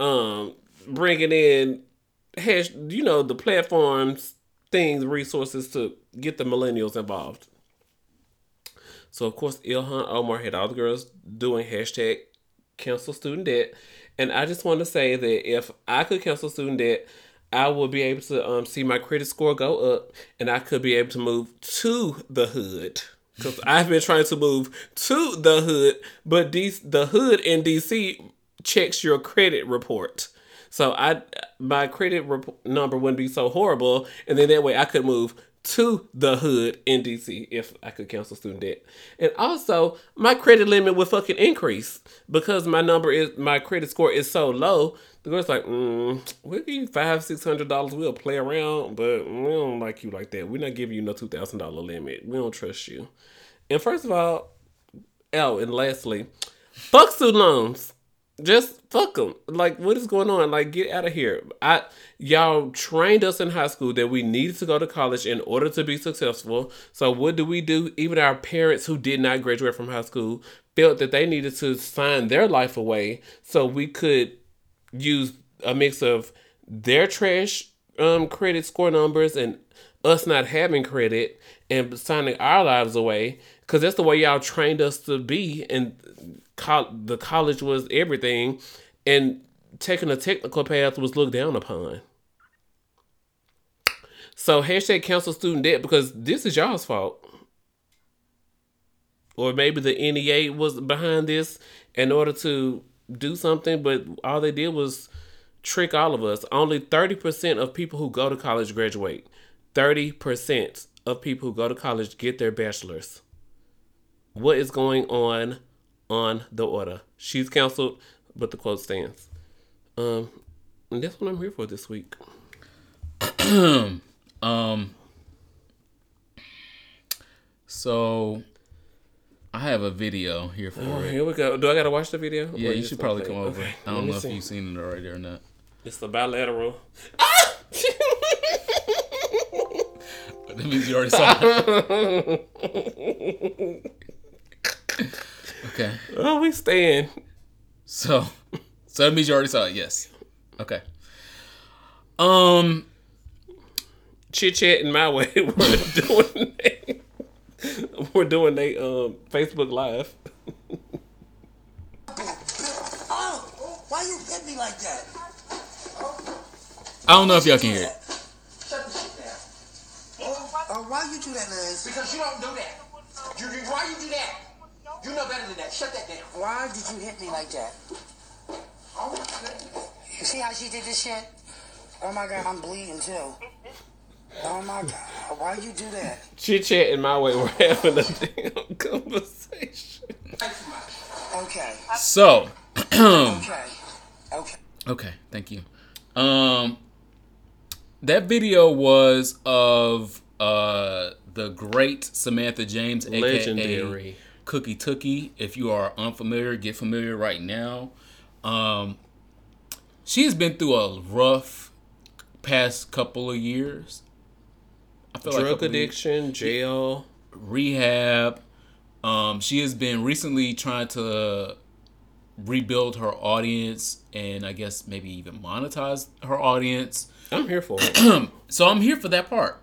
um, bringing in hash, you know, the platforms, things, resources to get the millennials involved. So of course, Ilhan Omar had all the girls doing hashtag cancel student debt, and I just want to say that if I could cancel student debt, I will be able to um, see my credit score go up, and I could be able to move to the hood because <laughs> I've been trying to move to the hood, but these the hood in DC checks your credit report. So I my credit rep- number wouldn't be so horrible, and then that way I could move to the hood in DC if I could cancel student debt. And also, my credit limit would fucking increase because my number is my credit score is so low. The girl's like, mm, we'll give you five, six hundred dollars. We'll play around, but we don't like you like that. We're not giving you no two thousand dollar limit. We don't trust you. And first of all, oh, and lastly, fuck student loans just fuck them. Like, what is going on? Like, get out of here. I y'all trained us in high school that we needed to go to college in order to be successful. So what do we do? Even our parents who did not graduate from high school felt that they needed to sign their life away so we could use a mix of their trash um credit score numbers and us not having credit and signing our lives away because that's the way y'all trained us to be and co- the college was everything, and taking a technical path was looked down upon. So hashtag cancel student debt because this is y'all's fault. Or maybe the NEA was behind this in order to do something, but all they did was trick all of us. Only 30% of people who go to college graduate. 30% of people who go to college get their bachelor's. What is going on on the order. She's canceled, but the quote stands. Um, and that's what I'm here for this week. <clears throat> um. So, I have a video here for oh, it. Here we go. Do I gotta watch the video? Yeah, you should probably come over. Okay. I don't know see. if you've seen it already or not. It's the bilateral. <laughs> That means you already saw it. <laughs> okay. Oh, we staying. So, so that means you already saw it. Yes. Okay. Um. Chit chat in my way. <laughs> We're doing. They, we're doing a um, Facebook Live. Oh, why you hit me like that? I don't know if y'all can hear it. Shut the shit down. Oh, why you do that, Liz? Because you don't do that. You, you, why you do that? You know better than that. Shut that down. Why did you hit me like that? You see how she did this shit? Oh my god, I'm bleeding too. Oh my god, why you do that? Chit chat in my way. We're having a damn conversation. Okay, So, <clears throat> okay, okay. okay, thank you. Um, that video was of uh the great Samantha James, aka Legendary. Cookie Tookie. If you are unfamiliar, get familiar right now. Um, she has been through a rough past couple of years. I feel Drug couple of years. addiction, jail. rehab. Um, she has been recently trying to rebuild her audience and I guess maybe even monetize her audience. I'm here for it. <clears throat> So I'm here for that part.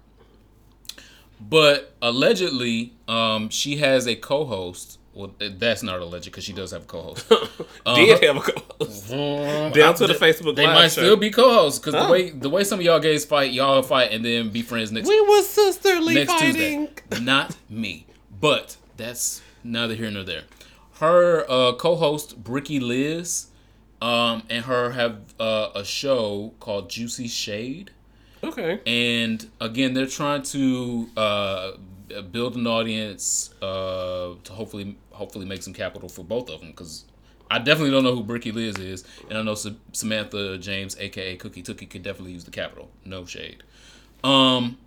But allegedly, um, she has a co-host. Well, that's not alleged because she does have a co-host. <laughs> Did have a co-host. <laughs> Down to the Facebook They might show. still be co-hosts because Oh. the way the way some of y'all gays fight, y'all fight and then be friends next We was sisterly next fighting. Tuesday. <laughs> Not me. But that's neither here nor there. Her uh, co-host Bricky Liz, um, and her have uh, a show called Juicy Shade, Okay. and again they're trying to uh, build an audience uh, to hopefully hopefully make some capital for both of them because. I definitely don't know who Bricky Liz is, and I know Sa- Samantha James, aka Cookie Tookie, could definitely use the capital. No shade. Um,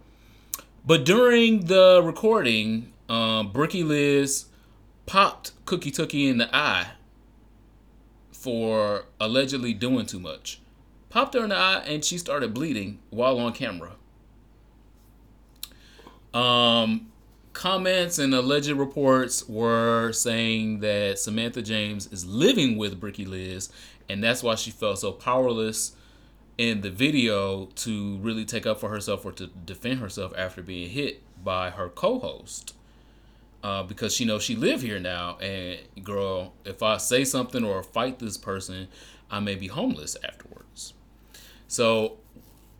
but during the recording, um, Bricky Liz popped Cookie Tookie in the eye for allegedly doing too much. Popped her in the eye and she started bleeding while on camera. Um, comments and alleged reports were saying that Samantha James is living with Bricky Liz, and that's why she felt so powerless in the video to really take up for herself or to defend herself after being hit by her co-host. Uh, because she knows she live here now, and girl, if I say something or fight this person, I may be homeless afterwards. So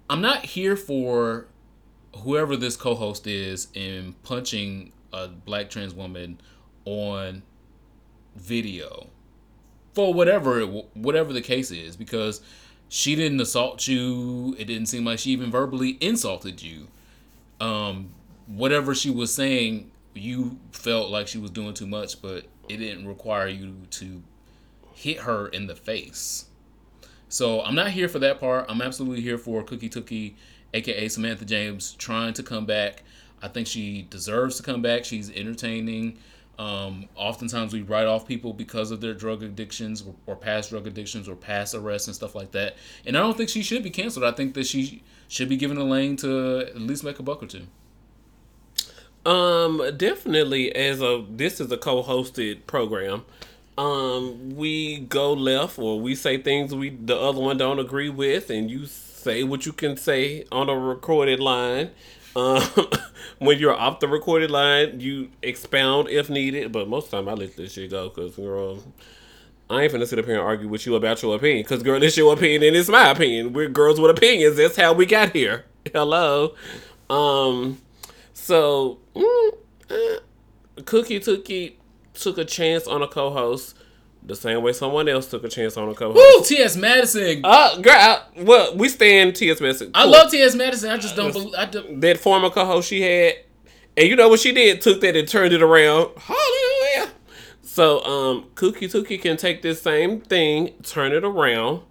I'm not here for whoever this co-host is in punching a black trans woman on video for whatever whatever the case is because she didn't assault you. It didn't seem like she even verbally insulted you. Um whatever she was saying you felt like she was doing too much but it didn't require you to hit her in the face. So i'm not here for that part. I'm absolutely here for cookie tookie aka Samantha James, trying to come back. I think she deserves to come back. She's entertaining. Um, oftentimes we write off people because of their drug addictions or, or, past drug addictions or past arrests and stuff like that. And I don't think she should be canceled. I think that she should be given a lane to at least make a buck or two. Um, definitely. As a this is a co-hosted program. Um, we go left or we say things we the other one don't agree with, and you say what you can say on a recorded line. Um, <laughs> when you're off the recorded line, you expound if needed. But most of the time, I let this shit go because, girl, I ain't finna sit up here and argue with you about your opinion. Because, girl, it's your opinion and it's my opinion. We're girls with opinions. That's how we got here. <laughs> Hello. Um, so, mm, uh, Cookie Tookie took a chance on a co host the same way someone else took a chance on a co-host. Woo, T.S. Madison. Uh, girl, I, well, we stand T.S. Madison. I love T.S. Madison. I just don't believe I do. that former co-host she had, and you know what she did? Took that and turned it around. Hallelujah. So, um, Cookie Tookie can take this same thing, turn it around.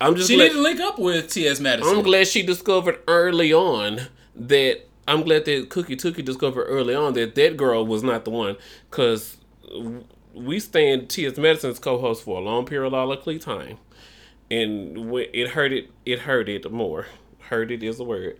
I'm just. She glad, didn't link up with T.S. Madison. I'm glad she discovered early on that. I'm glad that Cookie Tookie discovered early on that that girl was not the one, because we stand T.S. Madison's co-host for a long period of time, and it hurt it. It hurt it more. Hurt it is a word.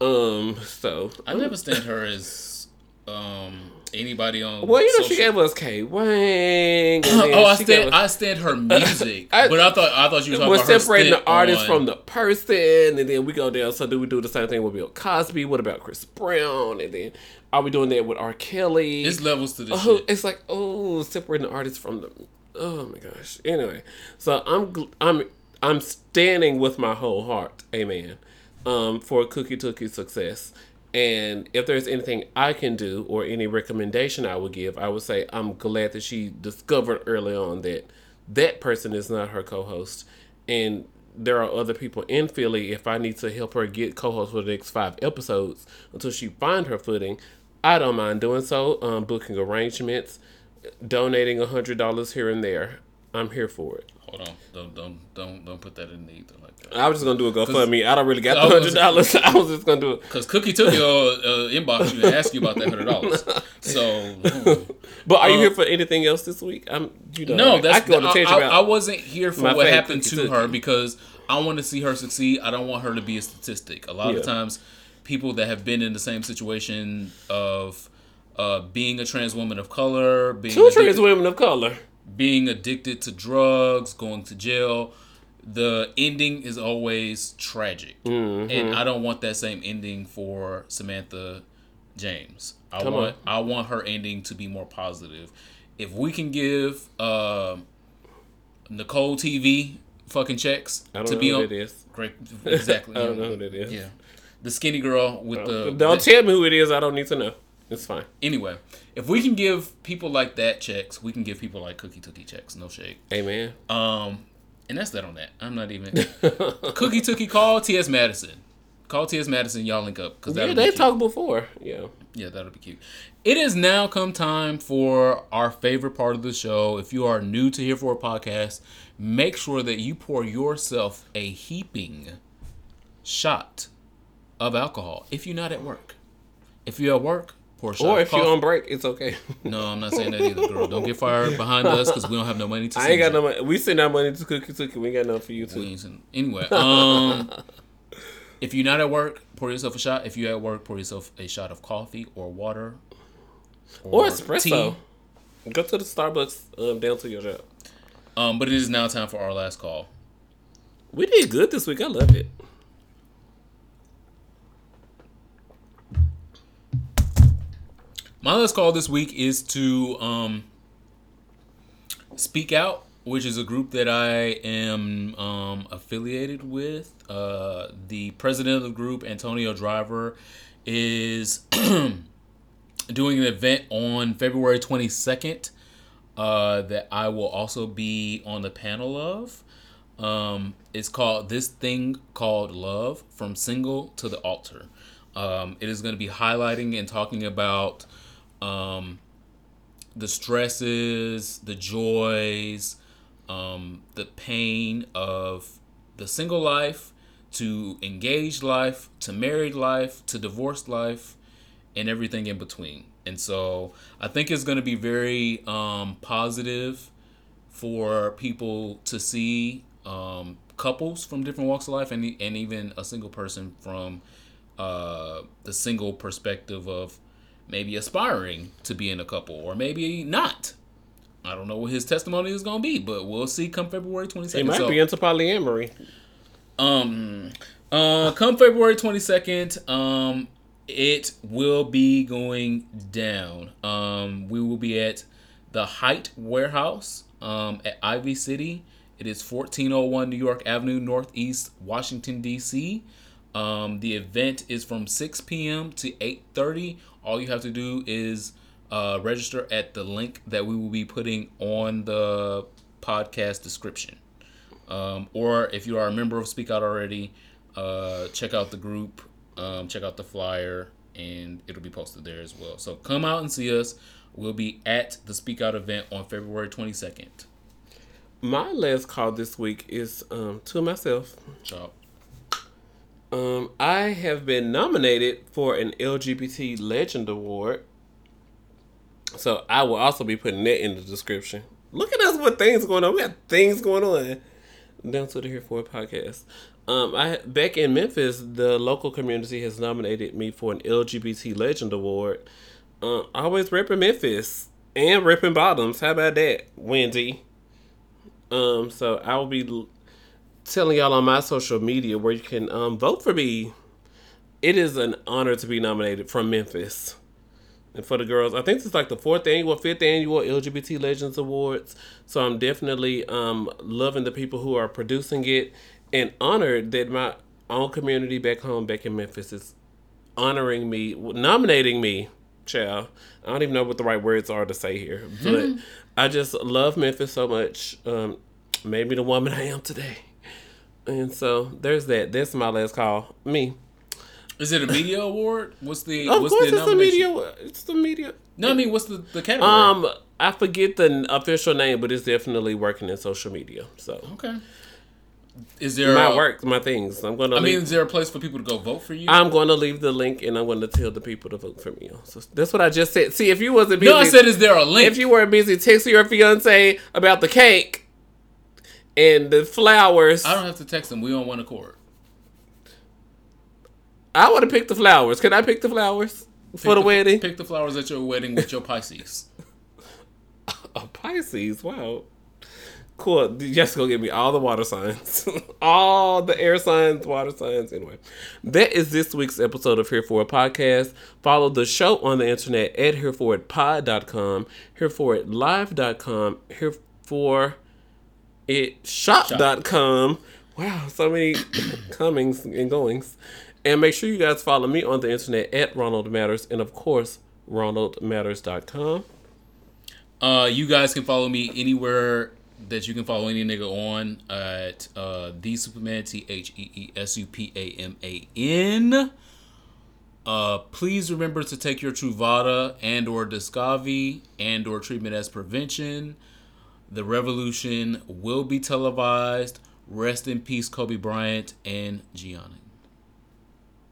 Um. So I never stand her as um anybody on. Well, you know, social... <clears throat> she gave us K Wang. oh, I stand. Us... I stand her <laughs> music, I, but I thought I thought you were talking about separating the artist on... from the person, and then we go down. So do we do the same thing with Bill Cosby? What about Chris Brown? And then are we doing that with R. Kelly? It's levels to this. Oh, shit. it's like oh, separating the artist from the. Oh my gosh. Anyway, so I'm I'm I'm standing with my whole heart, amen, um, for Cookie Tookie success. And if there's anything I can do or any recommendation I would give, I would say I'm glad that she discovered early on that that person is not her co-host, and there are other people in Philly. If I need to help her get co-host for the next five episodes until she find her footing, I don't mind doing so. Um, booking arrangements, donating a hundred dollars here and there. I'm here for it. Hold on, don't don't don't don't put that in the ether like that. I was just gonna do a GoFundMe. I don't really got the hundred dollars. <laughs> I was just gonna do it because Cookie took your uh, inbox you and asked you about that hundred dollars. <laughs> So, but are you uh, here for anything else this week? I'm you know no, that's I, I, I, I wasn't here for what happened to her because I want to see her succeed. I don't want her to be a statistic. A lot yeah. of times people that have been in the same situation of uh, being a trans woman of color, being two addicted, trans women of color, being addicted to drugs, going to jail. The ending is always tragic, mm-hmm. and I don't want that same ending for Samantha James. I Come want on. I want her ending to be more positive. If we can give uh, Nicole TV fucking checks to be on, Great, exactly. <laughs> I don't know who that is. Yeah the skinny girl with the. Don't the, tell me who it is. I don't need to know. It's fine. Anyway, if we can give people like that checks, we can give people like Cookie Tookie checks. No shade. Amen. Um, and that's that on that. I'm not even <laughs> Cookie Tookie. Call T.S. Madison. Call T.S. Madison. Y'all link up because yeah, they talked before. Yeah. Yeah, that'll be cute. It is now come time for our favorite part of the show. If you are new to Here for a Podcast, make sure that you pour yourself a heaping shot of alcohol if you're not at work. If you're at work, pour a shot. Or if coffee. you're on break, it's okay. no, I'm not saying that either, girl. Don't get fired <laughs> behind us because we don't have no money to. I ain't got you. no money. We send our money to Cookie Cookie. We ain't got nothing for you too. Anyway, um, <laughs> if you're not at work, pour yourself a shot. If you're at work, pour yourself a shot of coffee or water Or espresso. Go to the Starbucks um, down to your job. Um, but it is now time for our last call. We did good this week. I love it. My last call this week is to um, Speak Out, which is a group that I am um, affiliated with. Uh, the president of the group, Antonio Driver, is <clears throat> doing an event on February 22nd uh, that I will also be on the panel of. Um, it's called This Thing Called Love From Single to the Altar. Um, it is going to be highlighting and talking about um, the stresses, the joys, um, the pain of the single life to engaged life to married life to divorced life and everything in between. And so I think it's going to be very um, positive for people to see um, couples from different walks of life and, and even a single person from uh, the single perspective of maybe aspiring to be in a couple or maybe not. I don't know what his testimony is going to be, but we'll see come February 22nd. He might So- be into polyamory. um, uh, come February 22nd, um, it will be going down. Um, we will be at the Hecht Warehouse um, at Ivy City. It is 1401 New York Avenue, Northeast, Washington, D.C. Um, the event is from 6 p.m. to 8.30. All you have to do is uh, register at the link that we will be putting on the podcast description. Um, or if you are a member of Speak Out already, uh, check out the group, um, check out the flyer, and it'll be posted there as well. So come out and see us. We'll be at the Speak Out event on February 22nd. My last call this week is um, to myself. Ciao. Um, I have been nominated for an LGBT Legend Award. So I will also be putting that in the description. Look at us with things going on. We got things going on. Down to the Here For podcast. Um, I back in Memphis, the local community has nominated me for an LGBT Legend Award. Uh, always repping Memphis and repping Bottoms. How about that, Wendy? Um, so I will be telling y'all on my social media where you can um, vote for me. It is an honor to be nominated from Memphis. And for the girls, I think it's like the fourth annual, fifth annual LGBT Legends Awards. So I'm definitely um, loving the people who are producing it and honored that my own community back home, back in Memphis, is honoring me, nominating me, child. I don't even know what the right words are to say here, but I just love Memphis so much. Um, made me the woman I am today. And so there's that. That's my last call. Me. Is it a media award? What's the Of what's course, the it's the nomination? media. It's the media. No, I mean what's the, the category? Um, I forget the official name, but it's definitely working in social media. So okay. Is there my a- work, my things. I'm gonna. I mean, is there a place for people to go vote for you? I'm going to leave the link, and I'm going to tell the people to vote for me. So that's what I just said. See, if you wasn't busy, no, I said, is there a link? if you weren't busy, text your fiance about the cake and the flowers. I don't have to text them. We on one accord. I want to pick the flowers. Can I pick the flowers for Pick the, wedding? Pick the flowers at your wedding with your Pisces. <laughs> A Pisces. Wow. Cool. Just go get me all the water signs, <laughs> all the air signs, water signs. Anyway, that is this week's episode of Here For It podcast. Follow the show on the internet at hereforitpod.com, hereforitlive.com, here for it shop.com. Wow, so many <coughs> comings and goings. And make sure you guys follow me on the internet at Ronald Matters and of course ronaldmatters.com. Uh, you guys can follow me anywhere that you can follow any nigga on at uh, the Superman T H E E S U P A M A N. Uh, please remember to take your Truvada and or Descovy and or treatment as prevention. The revolution will be televised. Rest in peace, Kobe Bryant and Gianni.